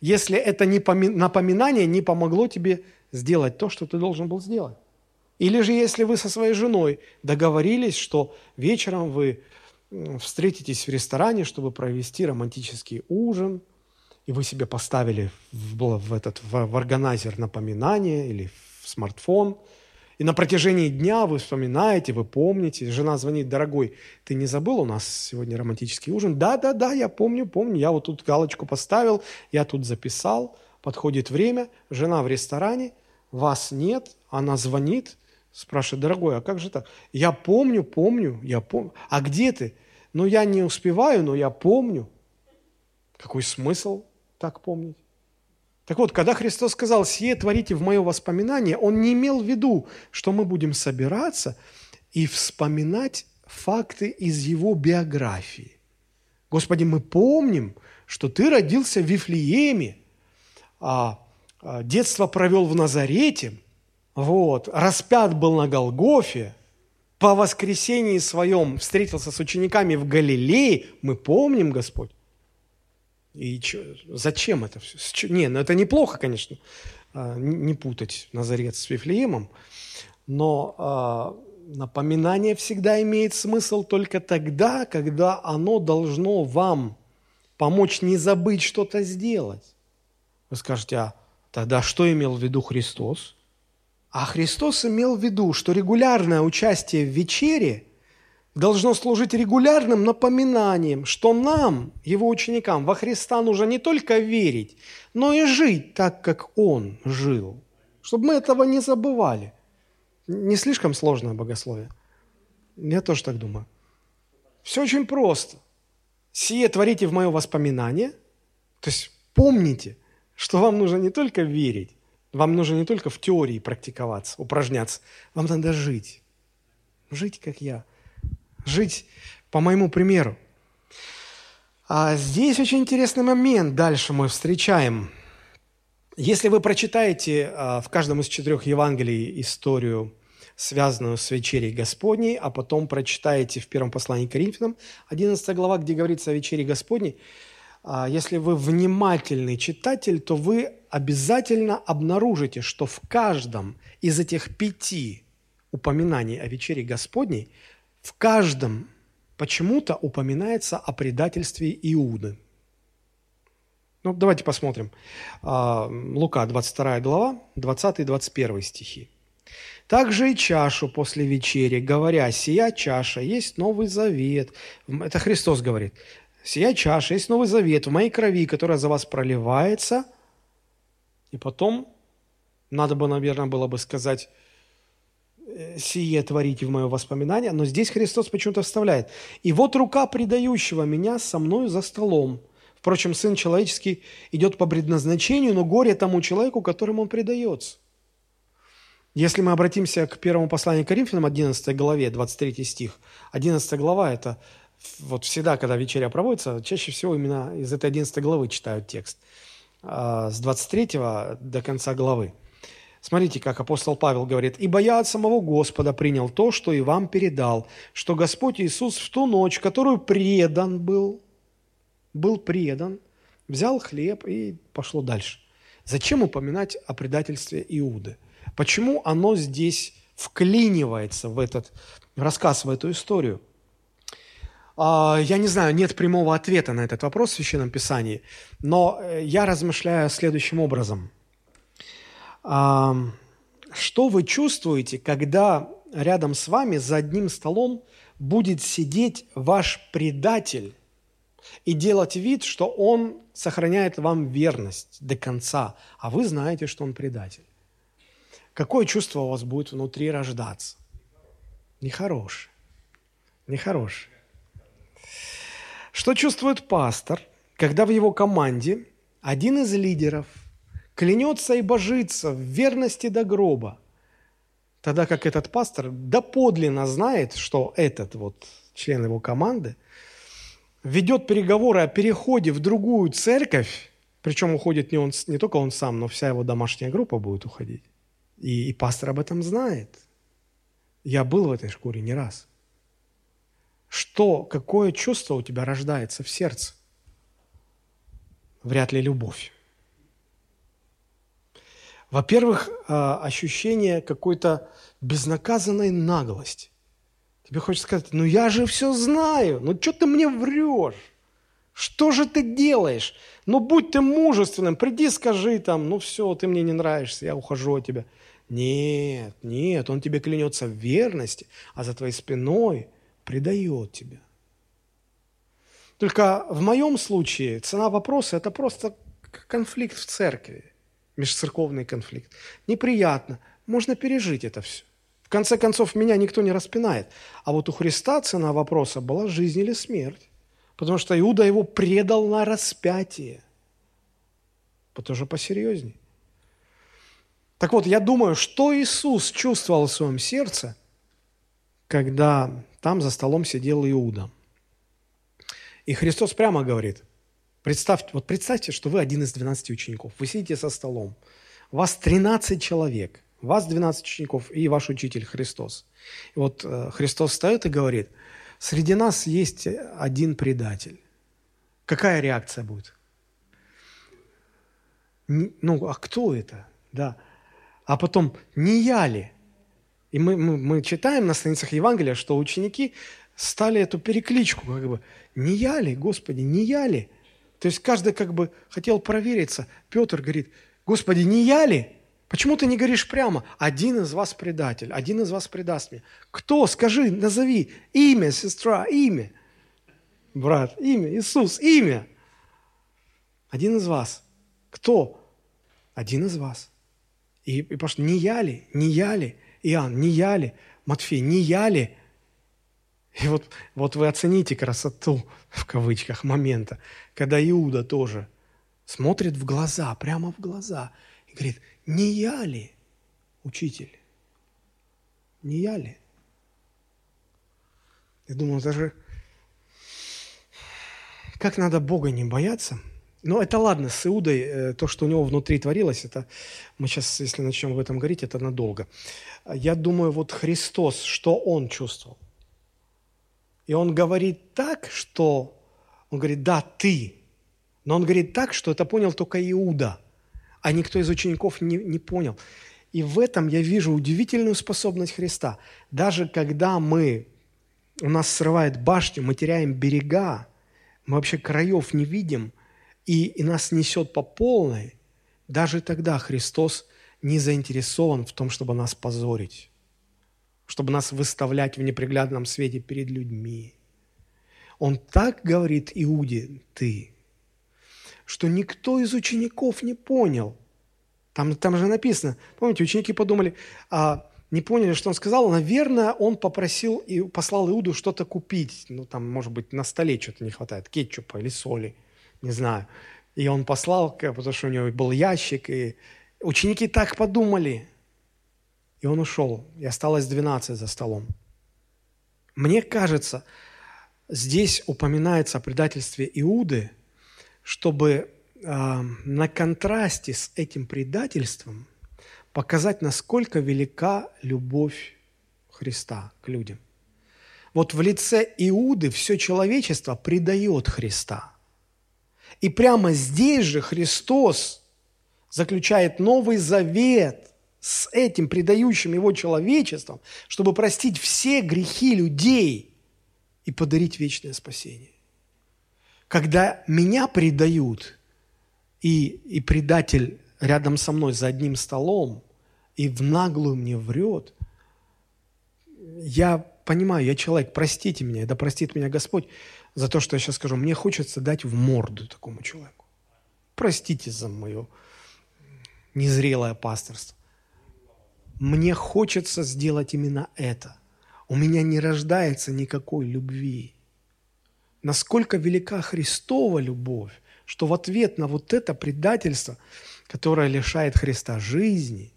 Если это не напоминание не помогло тебе сделать то, что ты должен был сделать. Или же если вы со своей женой договорились, что вечером вы встретитесь в ресторане, чтобы провести романтический ужин, и вы себе поставили в, в этот в, в органайзер напоминание или в смартфон – и на протяжении дня вы вспоминаете, вы помните. Жена звонит, дорогой, ты не забыл, у нас сегодня романтический ужин? Да, да, да, я помню, помню. Я вот тут галочку поставил, я тут записал. Подходит время, жена в ресторане, вас нет, она звонит, спрашивает, дорогой, а как же так? Я помню, помню, я помню. А где ты? Ну, я не успеваю, но я помню. Какой смысл так помнить? Так вот, когда Христос сказал «сие творите в мое воспоминание», Он не имел в виду, что мы будем собираться и вспоминать факты из Его биографии. Господи, мы помним, что Ты родился в Вифлееме, а, а детство провел в Назарете, вот, распят был на Голгофе, по воскресении своем встретился с учениками в Галилее, мы помним, Господь. И чё, зачем это все? Не, ну это неплохо, конечно, а, не путать Назарет с Вифлеемом, но а, напоминание всегда имеет смысл только тогда, когда оно должно вам помочь не забыть что-то сделать. Вы скажете, а тогда что имел в виду Христос? А Христос имел в виду, что регулярное участие в вечере – должно служить регулярным напоминанием, что нам, его ученикам, во Христа нужно не только верить, но и жить так, как Он жил. Чтобы мы этого не забывали. Не слишком сложное богословие? Я тоже так думаю. Все очень просто. Сие творите в мое воспоминание. То есть помните, что вам нужно не только верить, вам нужно не только в теории практиковаться, упражняться, вам надо жить. Жить, как я – жить по моему примеру. А здесь очень интересный момент дальше мы встречаем. Если вы прочитаете а, в каждом из четырех Евангелий историю, связанную с вечерей Господней, а потом прочитаете в первом послании к Коринфянам, 11 глава, где говорится о вечере Господней, а, если вы внимательный читатель, то вы обязательно обнаружите, что в каждом из этих пяти упоминаний о вечере Господней в каждом почему-то упоминается о предательстве Иуды. Ну, давайте посмотрим. А, Лука, 22 глава, 20 и 21 стихи. «Также и чашу после вечери, говоря, сия чаша есть Новый Завет». Это Христос говорит. «Сия чаша есть Новый Завет в моей крови, которая за вас проливается». И потом, надо бы, наверное, было бы сказать, сие творите в мое воспоминание, но здесь Христос почему-то вставляет. И вот рука предающего меня со мною за столом. Впрочем, Сын Человеческий идет по предназначению, но горе тому человеку, которому он предается. Если мы обратимся к первому посланию к Коринфянам, 11 главе, 23 стих. 11 глава – это вот всегда, когда вечеря проводится, чаще всего именно из этой 11 главы читают текст. А, с 23 до конца главы. Смотрите, как апостол Павел говорит, «Ибо я от самого Господа принял то, что и вам передал, что Господь Иисус в ту ночь, которую предан был, был предан, взял хлеб и пошло дальше. Зачем упоминать о предательстве Иуды? Почему оно здесь вклинивается в этот рассказ, в эту историю? А, я не знаю, нет прямого ответа на этот вопрос в Священном Писании, но э, я размышляю следующим образом. Что вы чувствуете, когда рядом с вами за одним столом будет сидеть ваш предатель и делать вид, что он сохраняет вам верность до конца, а вы знаете, что он предатель? Какое чувство у вас будет внутри рождаться? Нехорошее. Нехорошее. Что чувствует пастор, когда в его команде один из лидеров клянется и божится в верности до гроба, тогда как этот пастор доподлинно знает, что этот вот член его команды ведет переговоры о переходе в другую церковь, причем уходит не, он, не только он сам, но вся его домашняя группа будет уходить. И, и пастор об этом знает. Я был в этой шкуре не раз. Что, какое чувство у тебя рождается в сердце? Вряд ли любовь. Во-первых, а, ощущение какой-то безнаказанной наглости. Тебе хочется сказать, ну я же все знаю, ну что ты мне врешь? Что же ты делаешь? Ну будь ты мужественным, приди скажи там, ну все, ты мне не нравишься, я ухожу от тебя. Нет, нет, он тебе клянется в верности, а за твоей спиной предает тебя. Только в моем случае цена вопроса – это просто конфликт в церкви, межцерковный конфликт. Неприятно, можно пережить это все. В конце концов, меня никто не распинает. А вот у Христа цена вопроса была жизнь или смерть. Потому что Иуда его предал на распятие. Вот уже посерьезней. Так вот, я думаю, что Иисус чувствовал в своем сердце, когда там за столом сидел Иуда. И Христос прямо говорит, представьте, вот представьте, что вы один из 12 учеников, вы сидите со столом, вас 13 человек, вас 12 учеников и ваш учитель Христос. И вот э, Христос встает и говорит, среди нас есть один предатель. Какая реакция будет? Ну, а кто это? Да. А потом, не я ли? И мы, мы, мы читаем на страницах Евангелия, что ученики стали эту перекличку, как бы, не я ли, Господи, не я ли? То есть каждый как бы хотел провериться. Петр говорит, Господи, не я ли? Почему ты не говоришь прямо? Один из вас предатель, один из вас предаст меня. Кто? Скажи, назови. Имя, сестра, имя. Брат, имя, Иисус, имя. Один из вас. Кто? Один из вас. И, и потому не я ли, не я ли? Иоанн, не я ли? Матфей, не я ли? И вот, вот вы оцените красоту, в кавычках, момента, когда Иуда тоже смотрит в глаза, прямо в глаза, и говорит, не я ли, учитель? Не я ли? Я думаю, даже как надо Бога не бояться – но это ладно, с Иудой, э, то, что у него внутри творилось, это мы сейчас, если начнем об этом говорить, это надолго. Я думаю, вот Христос, что Он чувствовал? И Он говорит так, что... Он говорит, да, ты. Но Он говорит так, что это понял только Иуда, а никто из учеников не, не понял. И в этом я вижу удивительную способность Христа. Даже когда мы, у нас срывает башню, мы теряем берега, мы вообще краев не видим – и, и нас несет по полной, даже тогда Христос не заинтересован в том, чтобы нас позорить, чтобы нас выставлять в неприглядном свете перед людьми. Он так говорит Иуде, ты, что никто из учеников не понял. Там, там же написано, помните, ученики подумали, а, не поняли, что он сказал. Наверное, он попросил и послал Иуду что-то купить. Ну, там, может быть, на столе что-то не хватает, кетчупа или соли – не знаю. И он послал, потому что у него был ящик, и ученики так подумали. И он ушел, и осталось 12 за столом. Мне кажется, здесь упоминается о предательстве Иуды, чтобы э, на контрасте с этим предательством показать, насколько велика любовь Христа к людям. Вот в лице Иуды все человечество предает Христа – И прямо здесь же Христос заключает новый завет с этим предающим его человечеством, чтобы простить все грехи людей и подарить вечное спасение. Когда меня предают, и, и предатель рядом со мной за одним столом, и в наглую мне врет, я понимаю, я человек, простите меня, да простит меня Господь за то, что я сейчас скажу. Мне хочется дать в морду такому человеку. Простите за мое незрелое пасторство. Мне хочется сделать именно это. У меня не рождается никакой любви. Насколько велика Христова любовь, что в ответ на вот это предательство, которое лишает Христа жизни,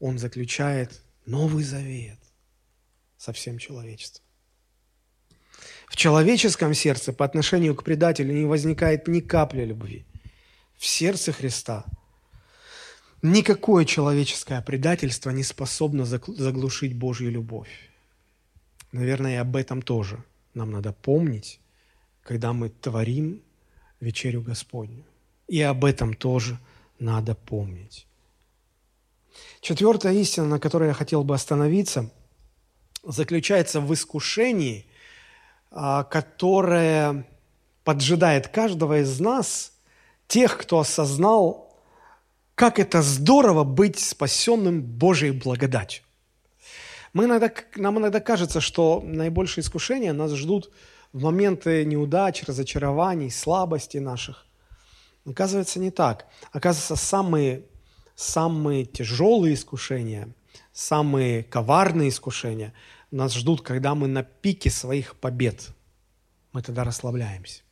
Он заключает новый завет со всем человечеством. В человеческом сердце по отношению к предателю не возникает ни капли любви. В сердце Христа никакое человеческое предательство не способно заглушить Божью любовь. Наверное, и об этом тоже нам надо помнить, когда мы творим вечерю Господню. И об этом тоже надо помнить. Четвертая истина, на которой я хотел бы остановиться, заключается в искушении, а, которое поджидает каждого из нас, тех, кто осознал, как это здорово быть спасенным Божьей благодатью. Мы иногда, нам иногда кажется, что наибольшие искушения нас ждут в моменты неудач, разочарований, слабости наших. Оказывается, не так. Оказывается, самые, самые тяжелые искушения, самые коварные искушения нас ждут, когда мы на пике своих побед. Мы тогда расслабляемся.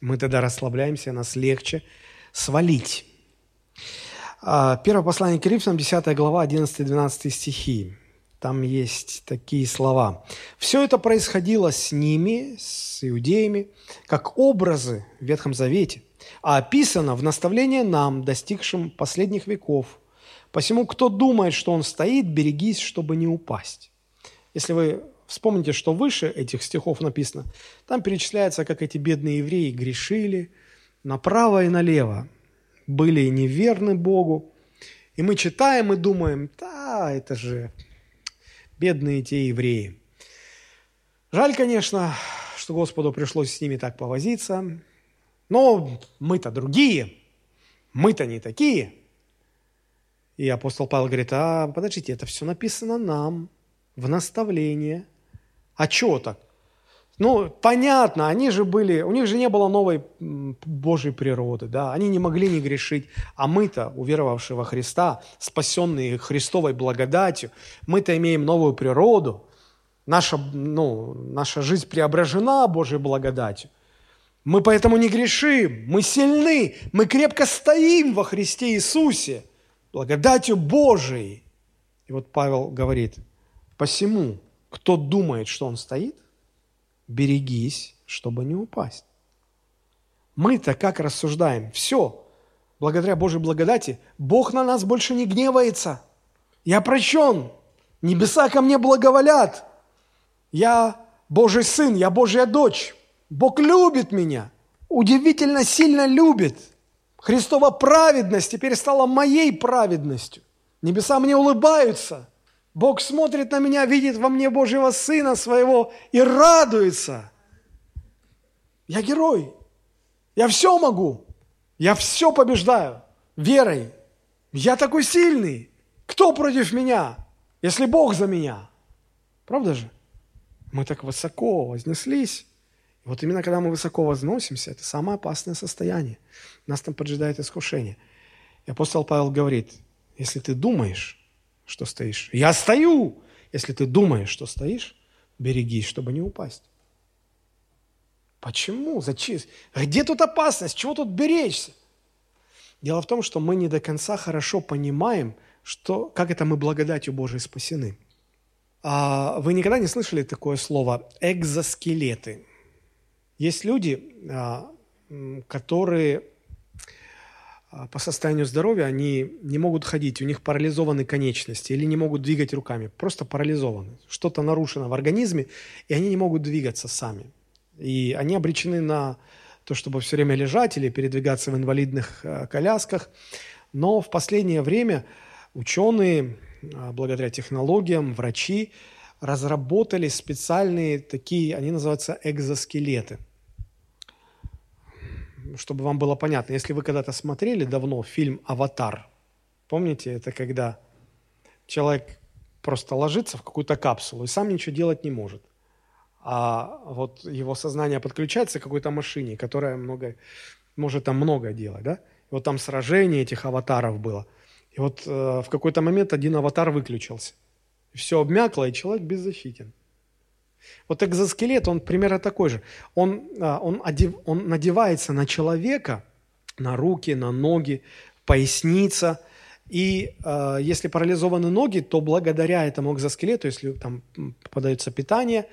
Мы тогда расслабляемся, нас легче свалить. А, первое послание к Римлянам, 10 глава, 11-12 стихи. Там есть такие слова. «Все это происходило с ними, с иудеями, как образы в Ветхом Завете, а описано в наставлении нам, достигшим последних веков. Посему, кто думает, что он стоит, берегись, чтобы не упасть». Если вы вспомните, что выше этих стихов написано, там перечисляется, как эти бедные евреи грешили направо и налево, были неверны Богу. И мы читаем и думаем, да, это же бедные те евреи. Жаль, конечно, что Господу пришлось с ними так повозиться, но мы-то другие, мы-то не такие. И апостол Павел говорит, а подождите, это все написано нам в наставление. А чего так? Ну, понятно, они же были, у них же не было новой Божьей природы, да, они не могли не грешить, а мы-то, уверовавшие во Христа, спасенные Христовой благодатью, мы-то имеем новую природу, наша, ну, наша жизнь преображена Божьей благодатью. Мы поэтому не грешим, мы сильны, мы крепко стоим во Христе Иисусе, благодатью Божией. И вот Павел говорит, посему, кто думает, что он стоит, берегись, чтобы не упасть. Мы-то как рассуждаем? Все, благодаря Божьей благодати, Бог на нас больше не гневается. Я прощен, небеса ко мне благоволят. Я Божий сын, я Божья дочь. Бог любит меня, удивительно сильно любит. Христова праведность теперь стала моей праведностью. Небеса мне улыбаются – Бог смотрит на меня, видит во мне Божьего Сына своего и радуется. Я герой. Я все могу. Я все побеждаю верой. Я такой сильный. Кто против меня, если Бог за меня? Правда же? Мы так высоко вознеслись. Вот именно когда мы высоко возносимся, это самое опасное состояние. Нас там поджидает искушение. И апостол Павел говорит, если ты думаешь, что стоишь. Я стою. Если ты думаешь, что стоишь, берегись, чтобы не упасть. Почему? Зачем? Где тут опасность? Чего тут беречься? Дело в том, что мы не до конца хорошо понимаем, что, как это мы благодатью Божией спасены. А вы никогда не слышали такое слово «экзоскелеты»? Есть люди, а, которые по состоянию здоровья они не могут ходить, у них парализованы конечности или не могут двигать руками, просто парализованы. Что-то нарушено в организме, и они не могут двигаться сами. И они обречены на то, чтобы все время лежать или передвигаться в инвалидных э, колясках. Но в последнее время ученые, э, благодаря технологиям, врачи разработали специальные такие, они называются экзоскелеты. Чтобы вам было понятно, если вы когда-то смотрели давно фильм «Аватар», помните, это когда человек просто ложится в какую-то капсулу и сам ничего делать не может. А вот его сознание подключается к какой-то машине, которая много, может там много делать, да? И вот там сражение этих аватаров было. И вот э, в какой-то момент один аватар выключился. Все обмякло, и человек беззащитен. Вот экзоскелет, он примерно такой же. Он, а, он, одев, он надевается на человека, на руки, на ноги, поясница – и э, если парализованы ноги, то благодаря этому экзоскелету, если там попадается питание,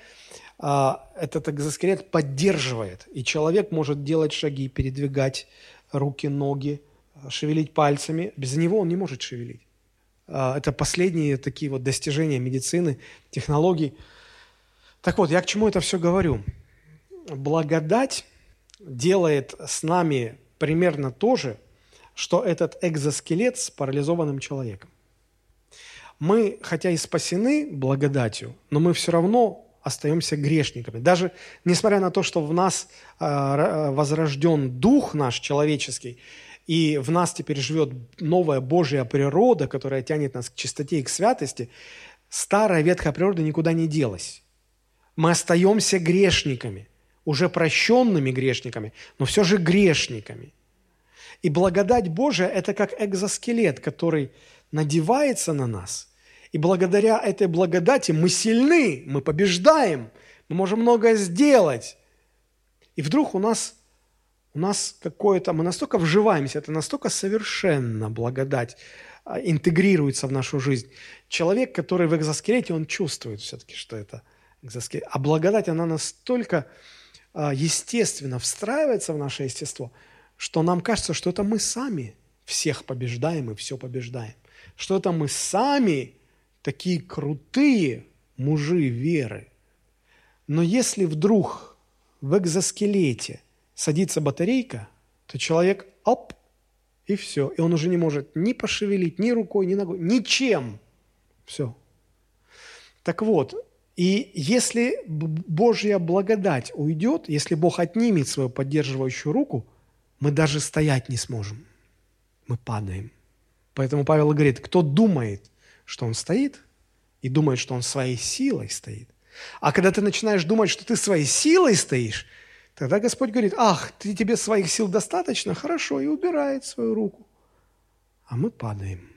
э, этот экзоскелет поддерживает. И человек может делать шаги, передвигать руки, ноги, шевелить пальцами. Без него он не может шевелить. Э, это последние такие вот достижения медицины, технологий. Так вот, я к чему это все говорю? Благодать делает с нами примерно то же, что этот экзоскелет с парализованным человеком. Мы, хотя и спасены благодатью, но мы все равно остаемся грешниками. Даже несмотря на то, что в нас э, возрожден дух наш человеческий, и в нас теперь живет новая Божья природа, которая тянет нас к чистоте и к святости, старая ветхая природа никуда не делась. Мы остаемся грешниками, уже прощенными грешниками, но все же грешниками – и благодать Божия – это как экзоскелет, который надевается на нас. И благодаря этой благодати мы сильны, мы побеждаем, мы можем многое сделать. И вдруг у нас, у нас какое-то, мы настолько вживаемся, это настолько совершенно благодать а, интегрируется в нашу жизнь. Человек, который в экзоскелете, он чувствует все-таки, что это. А благодать, она настолько а, естественно встраивается в наше естество – что нам кажется, что это мы сами всех побеждаем и все побеждаем. Что это мы сами такие крутые мужи веры. Но если вдруг в экзоскелете садится батарейка, то человек оп, и все. И он уже не может ни пошевелить, ни рукой, ни ногой, ничем. Все. Так вот, и если Божья благодать уйдет, если Бог отнимет свою поддерживающую руку – мы даже стоять не сможем. Мы падаем. Поэтому Павел говорит, кто думает, что он стоит, и думает, что он своей силой стоит. А когда ты начинаешь думать, что ты своей силой стоишь, тогда Господь говорит, ах, ты, тебе своих сил достаточно, хорошо, и убирает свою руку. А мы падаем.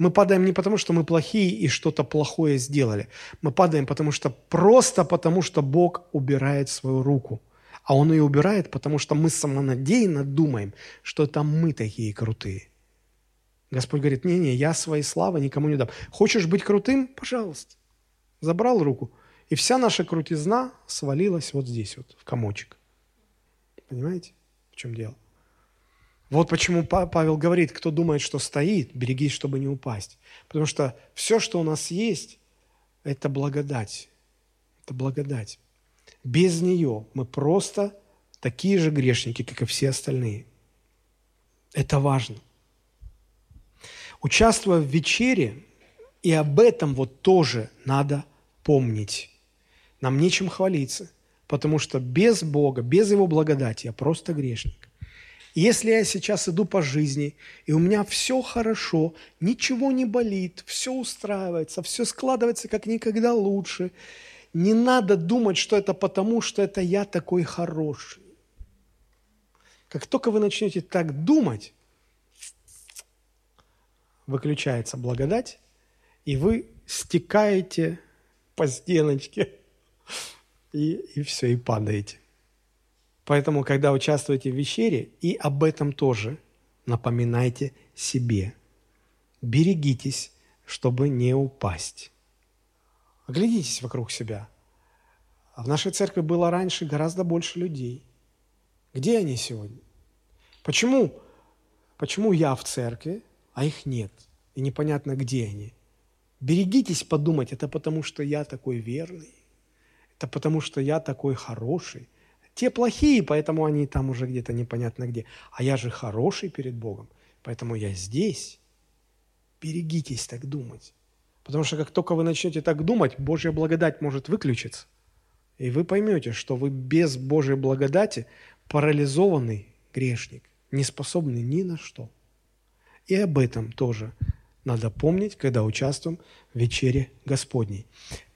Мы падаем не потому, что мы плохие и что-то плохое сделали. Мы падаем потому что просто потому, что Бог убирает свою руку – а он ее убирает, потому что мы самонадеянно думаем, что это мы такие крутые. Господь говорит, не-не, я своей славы никому не дам. Хочешь быть крутым? Пожалуйста. Забрал руку. И вся наша крутизна свалилась вот здесь вот, в комочек. Понимаете, в чем дело? Вот почему Павел говорит, кто думает, что стоит, берегись, чтобы не упасть. Потому что все, что у нас есть, это благодать. Это благодать. Без нее мы просто такие же грешники, как и все остальные. Это важно. Участвуя в вечере, и об этом вот тоже надо помнить. Нам нечем хвалиться, потому что без Бога, без Его благодати я просто грешник. Если я сейчас иду по жизни, и у меня все хорошо, ничего не болит, все устраивается, все складывается как никогда лучше – не надо думать, что это потому, что это я такой хороший. Как только вы начнете так думать, выключается благодать, и вы стекаете по стеночке, [LAUGHS] и, и все, и падаете. Поэтому, когда участвуете в вечере, и об этом тоже напоминайте себе. Берегитесь, чтобы не упасть. Оглядитесь вокруг себя. В нашей церкви было раньше гораздо больше людей. Где они сегодня? Почему, почему я в церкви, а их нет? И непонятно, где они. Берегитесь подумать, это потому что я такой верный, это потому что я такой хороший. Те плохие, поэтому они там уже где-то непонятно где. А я же хороший перед Богом, поэтому я здесь. Берегитесь так думать. Потому что как только вы начнете так думать, Божья благодать может выключиться. И вы поймете, что вы без Божьей благодати парализованный грешник, не способный ни на что. И об этом тоже надо помнить, когда участвуем в вечере Господней.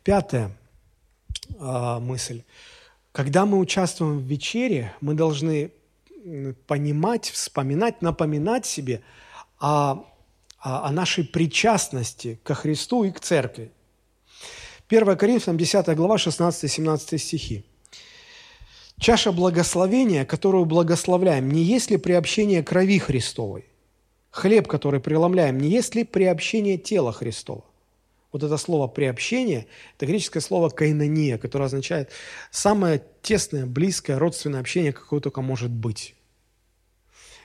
Пятая э, мысль. Когда мы участвуем в вечере, мы должны понимать, вспоминать, напоминать себе о, о, нашей причастности ко Христу и к Церкви. 1 Коринфянам 10 глава 16-17 стихи. «Чаша благословения, которую благословляем, не есть ли приобщение крови Христовой? Хлеб, который преломляем, не есть ли приобщение тела Христова?» Вот это слово «приобщение» – это греческое слово «кайнония», которое означает самое тесное, близкое, родственное общение, какое только может быть.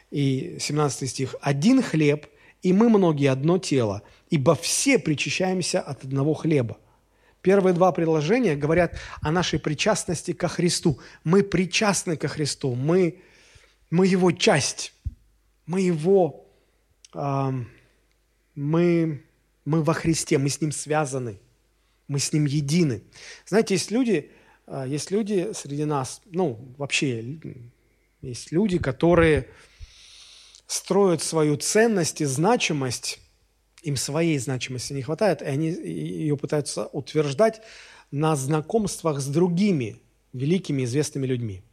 И 17 стих. «Один хлеб, и мы многие одно тело, ибо все причащаемся от одного хлеба». Первые два предложения говорят о нашей причастности ко Христу. Мы причастны ко Христу, мы, мы Его часть, мы Его, э, мы мы во Христе, мы с Ним связаны, мы с Ним едины. Знаете, есть люди, а, есть люди среди нас, ну, вообще, есть люди, которые строят свою ценность и значимость, им своей значимости не хватает, и они ее пытаются утверждать на знакомствах с другими великими известными людьми.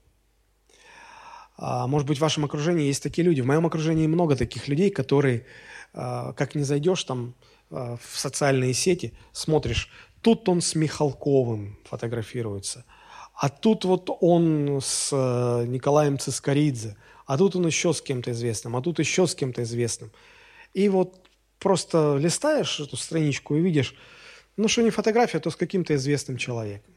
А, может быть, в вашем окружении есть такие люди. В моем окружении много таких людей, которые, а, как не зайдешь там в социальные сети, смотришь, тут он с Михалковым фотографируется, а тут вот он с э, Николаем Цискоридзе, а тут он еще с кем-то известным, а тут еще с кем-то известным. И вот просто листаешь эту страничку и видишь, ну, что не фотография, то с каким-то известным человеком.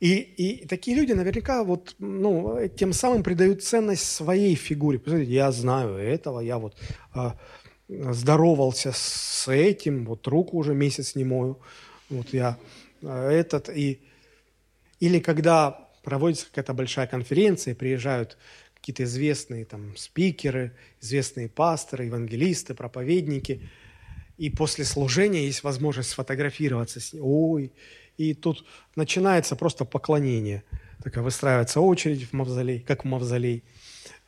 И, и такие люди наверняка вот, ну, тем самым придают ценность своей фигуре. Посмотрите, я знаю этого, я вот а, здоровался с этим, вот руку уже месяц не мою, вот я э, этот, и... Или когда проводится какая-то большая конференция, приезжают какие-то известные там спикеры, известные пасторы, евангелисты, проповедники, и после служения есть возможность сфотографироваться с ним. Ой, и тут начинается просто поклонение. Такая выстраивается очередь в мавзолей, как в мавзолей.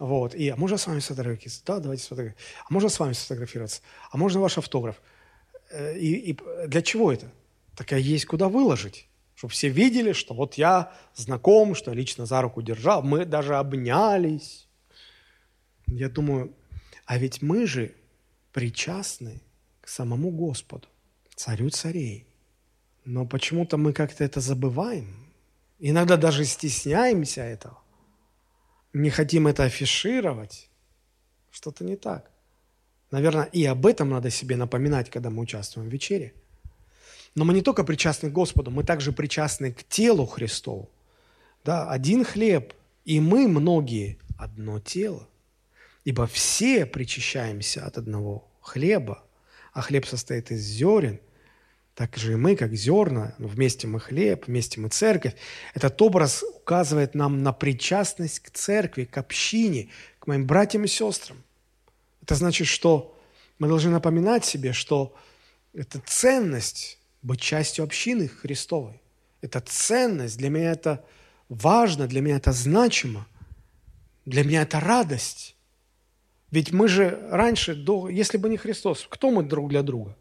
Вот. И, а можно с вами сфотографироваться? Да, давайте сфотографироваться. А можно с вами сфотографироваться? А можно ваш автограф? Э, и, и для чего это? Так есть куда выложить. Чтобы все видели, что вот я знаком, что я лично за руку держал. Мы даже обнялись. Я думаю, а ведь мы же причастны к самому Господу, царю царей. Но почему-то мы как-то это забываем. Иногда даже стесняемся этого не хотим это афишировать, что-то не так. Наверное, и об этом надо себе напоминать, когда мы участвуем в вечере. Но мы не только причастны к Господу, мы также причастны к телу Христову. Да, один хлеб, и мы многие одно тело. Ибо все причащаемся от одного хлеба, а хлеб состоит из зерен – так же и мы, как зерна, ну, вместе мы хлеб, вместе мы церковь. Этот образ указывает нам на причастность к церкви, к общине, к моим братьям и сестрам. Это значит, что мы должны напоминать себе, что это ценность быть частью общины Христовой. Это ценность, для меня это важно, для меня это значимо, для меня это радость. Ведь мы же раньше, до, если бы не Христос, кто мы друг для друга?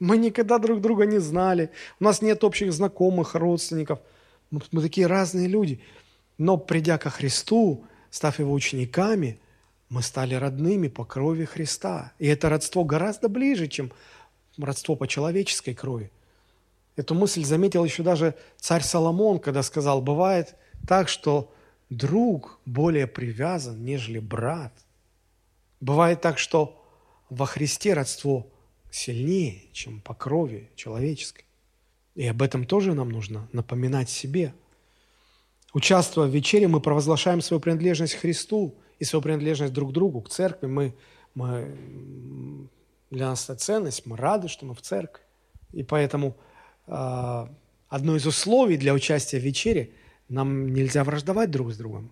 Мы никогда друг друга не знали. У нас нет общих знакомых, родственников. Мы, такие разные люди. Но придя ко Христу, став Его учениками, мы стали родными по крови Христа. И это родство гораздо ближе, чем родство по человеческой крови. Эту мысль заметил еще даже царь Соломон, когда сказал, бывает так, что друг более привязан, нежели брат. Бывает так, что во Христе родство – сильнее, чем по крови человеческой. И об этом тоже нам нужно напоминать себе. Участвуя в вечере, мы провозглашаем свою принадлежность Христу и свою принадлежность друг к другу, к церкви. Мы, мы, для нас это ценность, мы рады, что мы в церкви. И поэтому э, одно из условий для участия в вечере – нам нельзя враждовать друг с другом.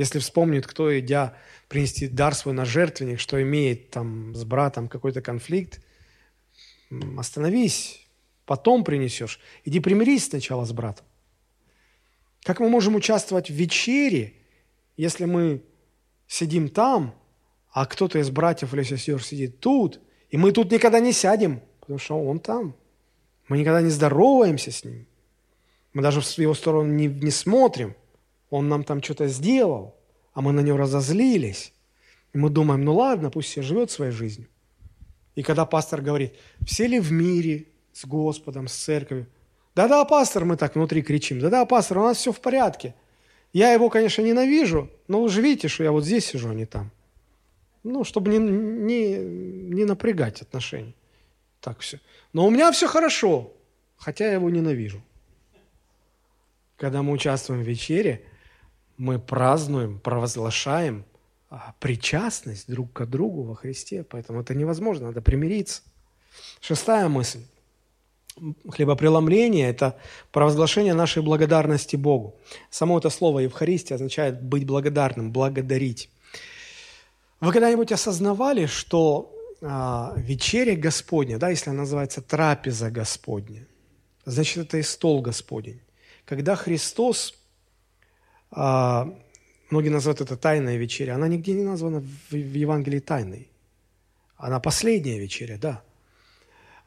Если вспомнит, кто, идя принести дар свой на жертвенник, что имеет там с братом какой-то конфликт, остановись, потом принесешь. Иди примирись сначала с братом. Как мы можем участвовать в вечере, если мы сидим там, а кто-то из братьев или сестер сидит тут, и мы тут никогда не сядем, потому что он там. Мы никогда не здороваемся с ним. Мы даже в его сторону не, не смотрим. Он нам там что-то сделал, а мы на него разозлились. И мы думаем, ну ладно, пусть все живет своей жизнью. И когда пастор говорит, все ли в мире с Господом, с церковью? Да-да, пастор, мы так внутри кричим. Да-да, пастор, у нас все в порядке. Я его, конечно, ненавижу, но вы же видите, что я вот здесь сижу, а не там. Ну, чтобы не, не, не напрягать отношения. Так все. Но у меня все хорошо, хотя я его ненавижу. Когда мы участвуем в вечере, мы празднуем, провозглашаем а, причастность друг к другу во Христе. Поэтому это невозможно, надо примириться. Шестая мысль. Хлебопреломление – это провозглашение нашей благодарности Богу. Само это слово «Евхаристия» означает быть благодарным, благодарить. Вы когда-нибудь осознавали, что а, вечеря Господня, да, если она называется трапеза Господня, значит, это и стол Господень. Когда Христос, а, многие называют это тайная вечеря, она нигде не названа в, в Евангелии тайной. Она последняя вечеря, да.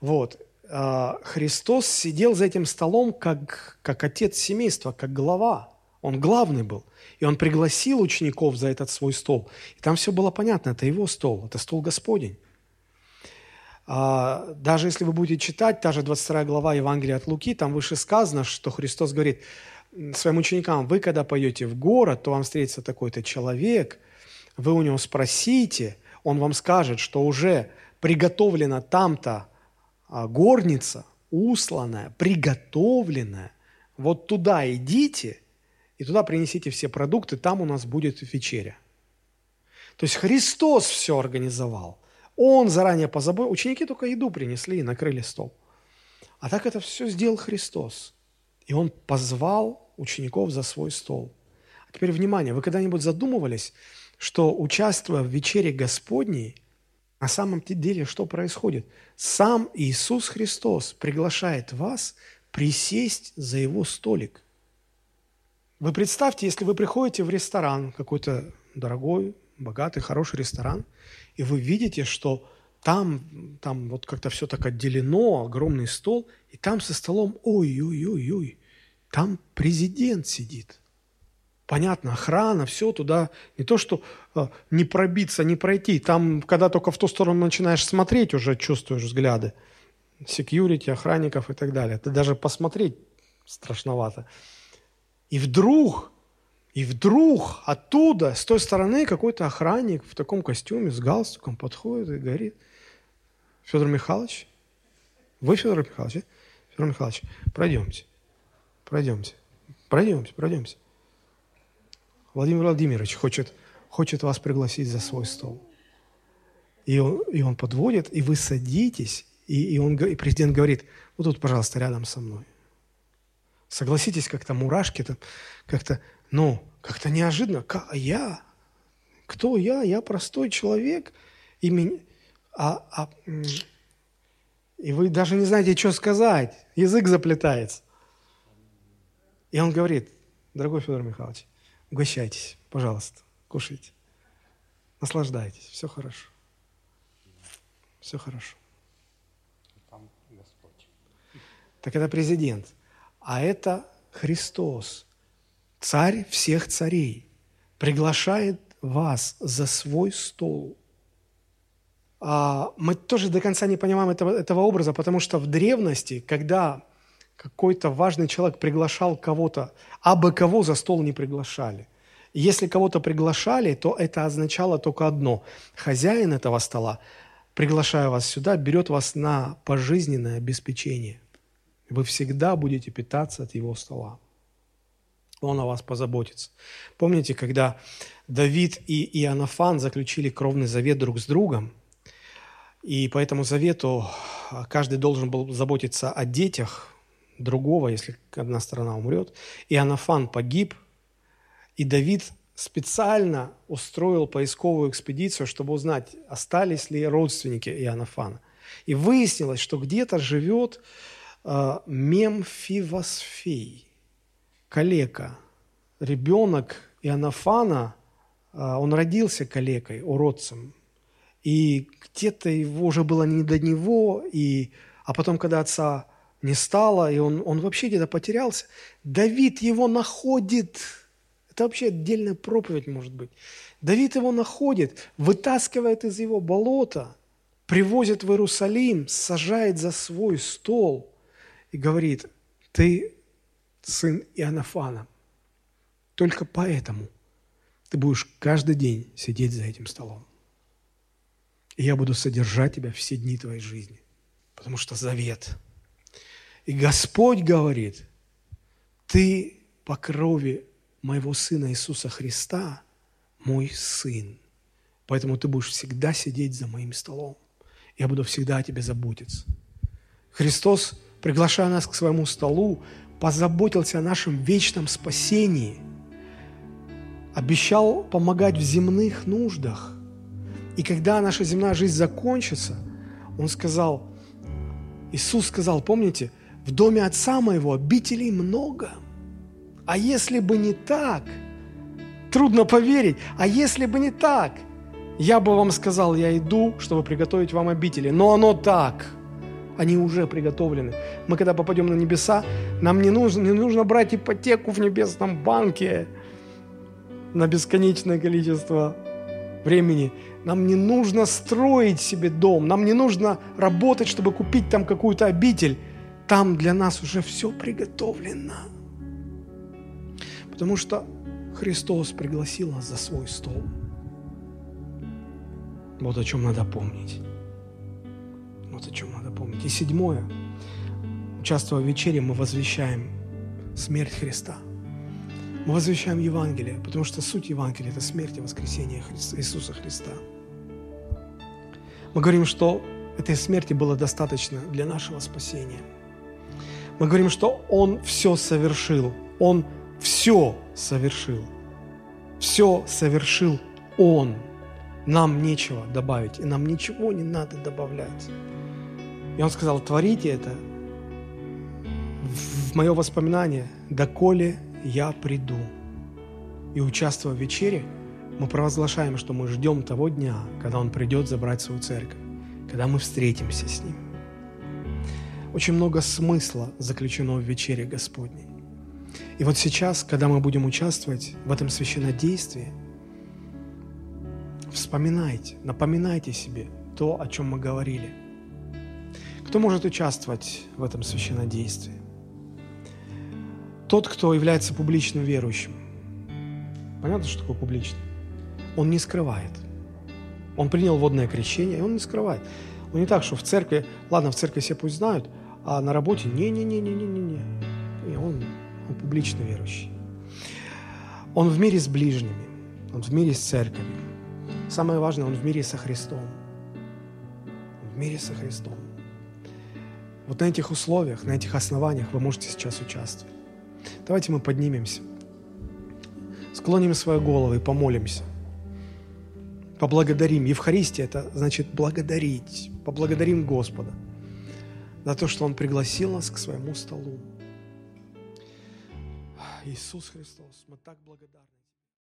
Вот. А, Христос сидел за этим столом как, как отец семейства, как глава. Он главный был. И он пригласил учеников за этот свой стол. И там все было понятно, это его стол, это стол Господень. А, даже если вы будете читать, та же 22 глава Евангелия от Луки, там выше сказано, что Христос говорит своим ученикам, вы когда пойдете в город, то вам встретится такой-то человек, вы у него спросите, он вам скажет, что уже приготовлена там-то а, горница, усланная, приготовленная, вот туда идите и туда принесите все продукты, там у нас будет вечеря. То есть Христос все организовал. Он заранее позаботился. Ученики только еду принесли и накрыли стол. А так это все сделал Христос. И Он позвал учеников за свой стол. А теперь внимание, вы когда-нибудь задумывались, что участвуя в вечере Господней, на самом деле что происходит? Сам Иисус Христос приглашает вас присесть за Его столик. Вы представьте, если вы приходите в ресторан, какой-то дорогой, богатый, хороший ресторан, и вы видите, что там, там вот как-то все так отделено, огромный стол, и там со столом, ой-ой-ой-ой, там президент сидит. Понятно, охрана, все туда, не то что э, не пробиться, не пройти, там, когда только в ту сторону начинаешь смотреть, уже чувствуешь взгляды, секьюрити, охранников и так далее. Ты даже посмотреть страшновато. И вдруг и вдруг оттуда, с той стороны, какой-то охранник в таком костюме, с галстуком подходит и говорит, Федор Михайлович, вы Федор Михайлович, Федор Михайлович, пройдемте, пройдемте, пройдемте, пройдемте. Владимир Владимирович хочет, хочет вас пригласить за свой стол. И он, и он подводит, и вы садитесь, и, и, он, и президент говорит, вот тут, пожалуйста, рядом со мной. Согласитесь, как-то мурашки, как-то ну, как-то неожиданно. Как, я? Кто я? Я простой человек. И, меня, а, а, и вы даже не знаете, что сказать. Язык заплетается. И он говорит, дорогой Федор Михайлович, угощайтесь, пожалуйста, кушайте. Наслаждайтесь, все хорошо. Все хорошо. Так это президент. А это Христос царь всех царей, приглашает вас за свой стол. А мы тоже до конца не понимаем этого, этого образа, потому что в древности, когда какой-то важный человек приглашал кого-то, а бы кого за стол не приглашали. если кого-то приглашали, то это означало только одно. Хозяин этого стола, приглашая вас сюда, берет вас на пожизненное обеспечение. Вы всегда будете питаться от его стола. Он о вас позаботится. Помните, когда Давид и Иоаннафан заключили кровный завет друг с другом, и по этому завету каждый должен был заботиться о детях другого, если одна сторона умрет. И Анафан погиб, и Давид специально устроил поисковую экспедицию, чтобы узнать, остались ли родственники Иоаннафана. И выяснилось, что где-то живет э, Мемфивосфей, калека, ребенок Иоаннафана, э, он родился калекой, уродцем. И где-то его уже было не до него, и, а потом, когда отца не стало, и он, он вообще где-то потерялся, Давид его находит – это вообще отдельная проповедь может быть. Давид его находит, вытаскивает из его болота, привозит в Иерусалим, сажает за свой стол и говорит, ты сын Иоаннафана. Только поэтому ты будешь каждый день сидеть за этим столом. И я буду содержать тебя все дни твоей жизни, потому что завет. И Господь говорит, ты по крови моего Сына Иисуса Христа, мой Сын. Поэтому ты будешь всегда сидеть за моим столом. Я буду всегда о тебе заботиться. Христос, приглашая нас к своему столу, позаботился о нашем вечном спасении, обещал помогать в земных нуждах. И когда наша земная жизнь закончится, Он сказал, Иисус сказал, помните, в доме Отца Моего обителей много – а если бы не так, трудно поверить, а если бы не так, я бы вам сказал, я иду, чтобы приготовить вам обители. Но оно так. Они уже приготовлены. Мы когда попадем на небеса, нам не нужно, не нужно брать ипотеку в небесном банке на бесконечное количество времени. Нам не нужно строить себе дом, нам не нужно работать, чтобы купить там какую-то обитель. Там для нас уже все приготовлено. Потому что Христос пригласил нас за свой стол. Вот о чем надо помнить. Вот о чем надо помнить. И седьмое. Участвуя в вечере, мы возвещаем смерть Христа. Мы возвещаем Евангелие, потому что суть Евангелия – это смерть и воскресение Христа, Иисуса Христа. Мы говорим, что этой смерти было достаточно для нашего спасения. Мы говорим, что Он все совершил. Он все совершил. Все совершил Он. Нам нечего добавить, и нам ничего не надо добавлять. И Он сказал, творите это в мое воспоминание, доколе я приду. И участвуя в вечере, мы провозглашаем, что мы ждем того дня, когда Он придет забрать свою церковь, когда мы встретимся с Ним. Очень много смысла заключено в вечере Господней. И вот сейчас, когда мы будем участвовать в этом священнодействии, вспоминайте, напоминайте себе то, о чем мы говорили. Кто может участвовать в этом священнодействии? Тот, кто является публичным верующим. Понятно, что такое публичный? Он не скрывает. Он принял водное крещение, и он не скрывает. Ну не так, что в церкви, ладно, в церкви все пусть знают, а на работе не-не-не-не-не-не. И он он публично верующий. Он в мире с ближними, он в мире с церковью. Самое важное, он в мире со Христом. Он в мире со Христом. Вот на этих условиях, на этих основаниях вы можете сейчас участвовать. Давайте мы поднимемся, склоним свои головы и помолимся. Поблагодарим. Евхаристия – это значит благодарить. Поблагодарим Господа за то, что Он пригласил нас к своему столу. Иисус Христос, мы так благодарны.